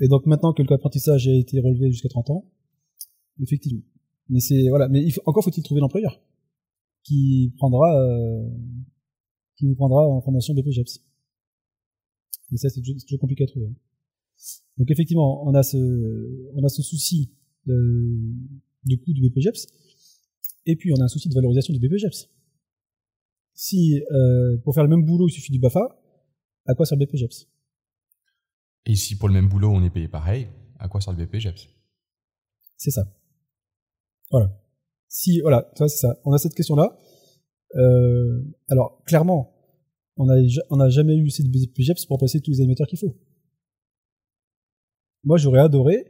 Et donc maintenant que le d'apprentissage a été relevé jusqu'à 30 ans, effectivement. Mais c'est voilà, mais il faut, encore faut-il trouver l'employeur qui prendra qui vous prendra en formation BPGEPS. Et ça c'est toujours, compliqué à trouver. Donc effectivement, on a ce on a ce souci de, de coût du BPGEPS et puis on a un souci de valorisation du BPGEPS. Si euh, pour faire le même boulot il suffit du BAFA, à quoi sert le BPGEPS Et si pour le même boulot on est payé pareil, à quoi sert le BPGEPS C'est ça. Voilà. Si voilà, c'est ça. On a cette question-là. Euh, alors clairement, on a on n'a jamais eu cette BPGEPS pour placer tous les animateurs qu'il faut. Moi, j'aurais adoré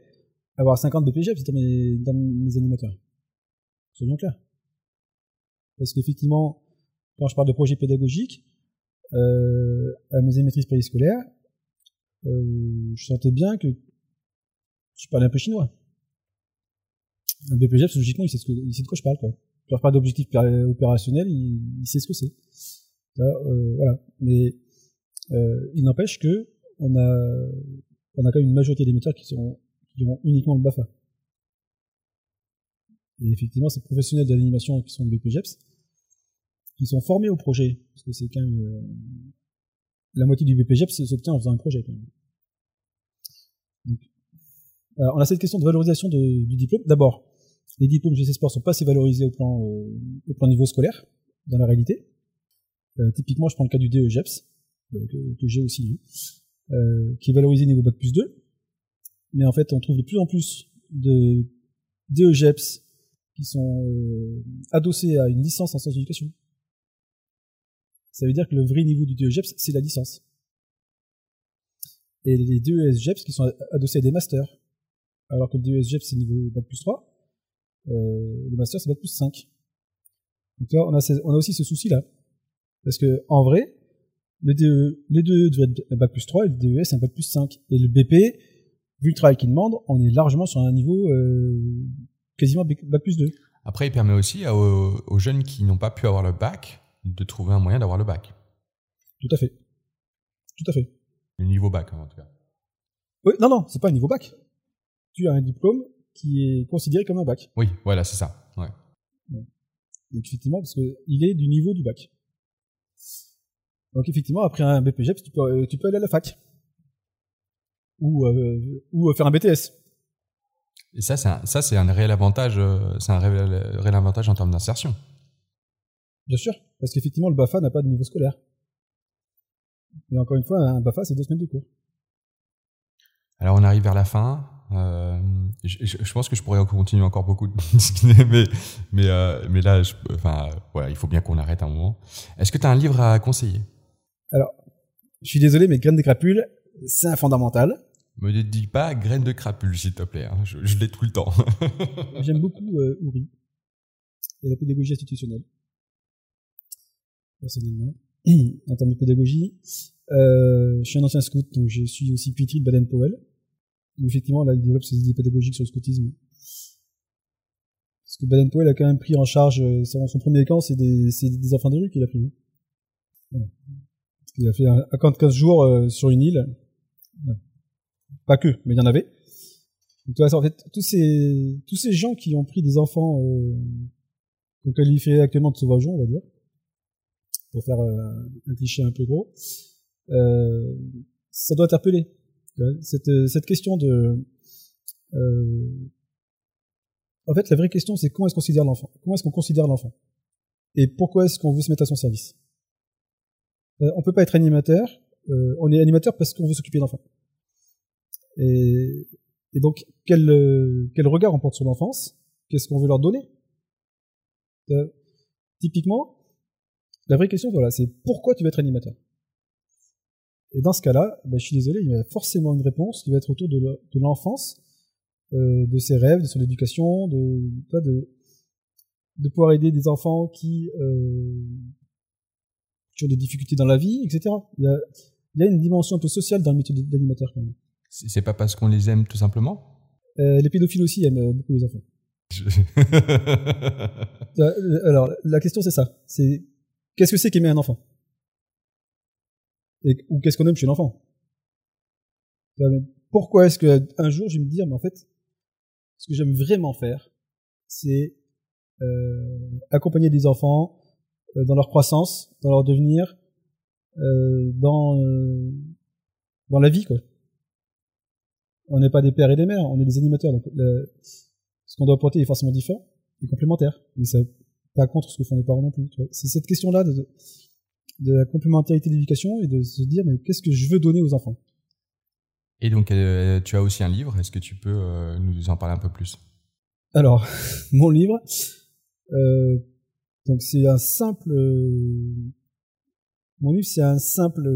avoir 50 BPGEPS dans mes dans mes animateurs. Soyons clairs. Parce qu'effectivement, quand je parle de projet pédagogique, euh, à mes animatrices périscolaires, euh, je sentais bien que je parlais un peu chinois. Un BPGEPS, logiquement, il sait, ce que, il sait de quoi je parle. Quoi. Je parle d'objectif pér- opérationnel, il, il sait ce que c'est. Euh, voilà. Mais euh, il n'empêche que on a, on a quand même une majorité d'émetteurs qui sont qui ont uniquement le BAFA. Et effectivement, ces professionnels de l'animation qui sont de BPGEPS, qui sont formés au projet, parce que c'est quand même euh, la moitié du BPGEPS s'obtient en faisant un projet. Quand même. Donc, voilà, on a cette question de valorisation du diplôme. D'abord, les diplômes GC Sport sont pas assez valorisés au plan, euh, au plan niveau scolaire, dans la réalité. Euh, typiquement, je prends le cas du DEGEPS, euh, que, que j'ai aussi, hein, euh, qui est valorisé niveau Bac plus 2. Mais en fait, on trouve de plus en plus de DEGEPS qui sont adossés à une licence en sciences d'éducation. Ça veut dire que le vrai niveau du DEGEPS, c'est la licence. Et les DESGEPS qui sont adossés à des masters. Alors que le DESGEPS, c'est niveau Bac plus 3. Euh, le master, c'est Bac plus 5. Donc là, on a, on a aussi ce souci-là. Parce que, en vrai, le DE, les deux devraient être un Bac plus 3 et le DES, un Bac plus 5. Et le BP, vu le travail qu'il demande, on est largement sur un niveau euh, quasiment Bac plus 2. Après, il permet aussi à- aux, aux jeunes qui n'ont pas pu avoir le bac de trouver un moyen d'avoir le bac. Tout à fait. Tout à fait. Le niveau bac, hein, en tout cas. Oui, non, non, c'est pas un niveau bac. Tu as un diplôme qui est considéré comme un bac. Oui, voilà, c'est ça. Ouais. Donc, effectivement, parce que il est du niveau du bac. Donc effectivement, après un BPGEPS, tu peux, euh, tu peux aller à la fac. Ou, euh, ou euh, faire un BTS. Et ça, c'est un, ça, c'est un réel avantage. C'est un réel, réel avantage en termes d'insertion. Bien sûr. Parce qu'effectivement, le BAFA n'a pas de niveau scolaire. Et encore une fois, un BAFA, c'est deux semaines de cours. Alors, on arrive vers la fin. Euh, je, pense que je pourrais continuer encore beaucoup, mais mais euh, mais là, enfin, voilà, il faut bien qu'on arrête un moment. Est-ce que tu as un livre à conseiller? Alors, je suis désolé, mais Graines de crapule, c'est un fondamental. Me dis pas Graines de crapule, s'il te plaît. Hein. Je, l'ai tout le temps. J'aime beaucoup euh, Uri et la pédagogie institutionnelle, personnellement. en termes de pédagogie, euh, je suis un ancien scout, donc je suis aussi pétri de Baden-Powell. Effectivement, là, il développe ses idées pédagogiques sur le scoutisme. Parce que Baden-Powell a quand même pris en charge, euh, son, son premier camp, c'est des, des, enfants de rue qu'il a pris. Hein. Voilà. Il a fait un, 15 jours euh, sur une île. Pas que, mais il y en avait. Donc, en fait, tous ces, tous ces gens qui ont pris des enfants euh, qu'on qualifie actuellement de sauvageons, on va dire, pour faire euh, un cliché un peu gros, euh, ça doit interpeller. Cette, cette question de... Euh, en fait, la vraie question, c'est comment est-ce qu'on considère l'enfant? Comment est-ce qu'on considère l'enfant? Et pourquoi est-ce qu'on veut se mettre à son service? Euh, On peut pas être animateur. Euh, on est animateur parce qu'on veut s'occuper d'enfants. Et, donc, quel, quel regard on porte sur l'enfance? Qu'est-ce qu'on veut leur donner? Euh, Typiquement, la vraie question, voilà, c'est pourquoi tu veux être animateur? Et dans ce cas-là, ben, je suis désolé, il y a forcément une réponse qui va être autour de l'enfance, euh, de ses rêves, de son éducation, de, de, de pouvoir aider des enfants qui, euh, qui ont des difficultés dans la vie, etc. Il y a, il y a une dimension un peu sociale dans le métier d'animateur quand même. C'est pas parce qu'on les aime tout simplement? Euh, Les pédophiles aussi aiment beaucoup les enfants. Euh, alors, la question c'est ça. C'est qu'est-ce que c'est qu'aimer un enfant? Et, Ou qu'est-ce qu'on aime chez l'enfant? Pourquoi est-ce qu'un jour je vais me dire, mais en fait, ce que j'aime vraiment faire, c'est euh, accompagner des enfants euh, dans leur croissance, dans leur devenir, euh, dans euh, dans la vie quoi. On n'est pas des pères et des mères, on est des animateurs. Donc ce qu'on doit apporter est forcément différent et complémentaire, mais ça pas contre ce que font les parents non plus. C'est cette question-là de, de la complémentarité de l'éducation et de se dire mais qu'est-ce que je veux donner aux enfants? Et donc euh, tu as aussi un livre. Est-ce que tu peux euh, nous en parler un peu plus? Alors mon livre, euh, donc c'est un simple. mon livre c'est un simple.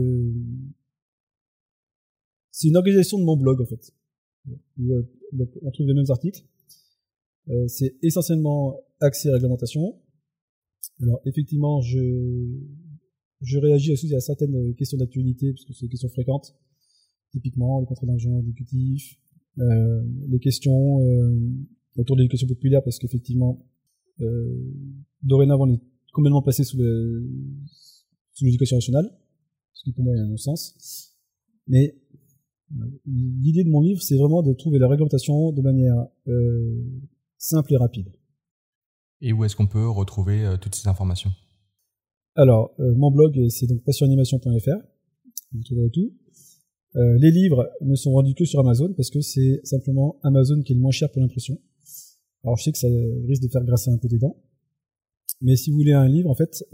c'est une organisation de mon blog en fait. Où, donc, on trouve les mêmes articles. c'est essentiellement accès réglementation, alors effectivement, je, je réagis aussi à certaines questions d'actualité, puisque c'est des questions fréquentes. Typiquement, le contrat d'argent exécutif, euh, les questions euh, autour de l'éducation populaire, parce qu'effectivement, euh, dorénavant, on est complètement passé sous l'éducation nationale, ce qui pour moi a un sens. Mais l'idée de mon livre, c'est vraiment de trouver la réglementation de manière euh, simple et rapide. Et où est-ce qu'on peut retrouver euh, toutes ces informations? Alors, euh, mon blog, c'est donc passionanimation.fr. Vous trouverez tout. Euh, les livres ne sont vendus que sur Amazon parce que c'est simplement Amazon qui est le moins cher pour l'impression. Alors, je sais que ça risque de faire grasser un peu des dents. Mais si vous voulez un livre, en fait,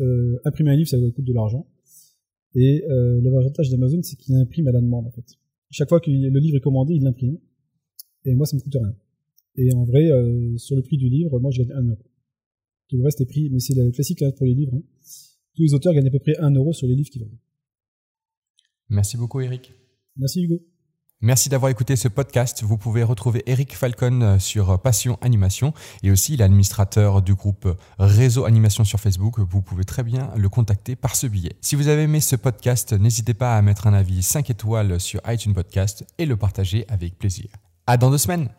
imprimer un livre, ça coûte de l'argent. Et l'avantage d'Amazon, c'est qu'il imprime à la demande, en fait. Chaque fois que le livre est commandé, il l'imprime. Et moi, ça me coûte rien. Et en vrai, sur le prix du livre, moi, je gagne 1 euro. Tout le reste est pris, mais c'est le classique hein, pour les livres. Hein. Tous les auteurs gagnent à peu près 1 euro sur les livres qu'ils vendent. Merci beaucoup, Eric. Merci, Hugo. Merci d'avoir écouté ce podcast. Vous pouvez retrouver Eric Falcon euh, sur Passion Animation et aussi l'administrateur du groupe Réseau Animation sur Facebook. Vous pouvez très bien le contacter par ce billet. Si vous avez aimé ce podcast, n'hésitez pas à mettre un avis 5 étoiles sur iTunes Podcast et le partager avec plaisir. À dans deux semaines.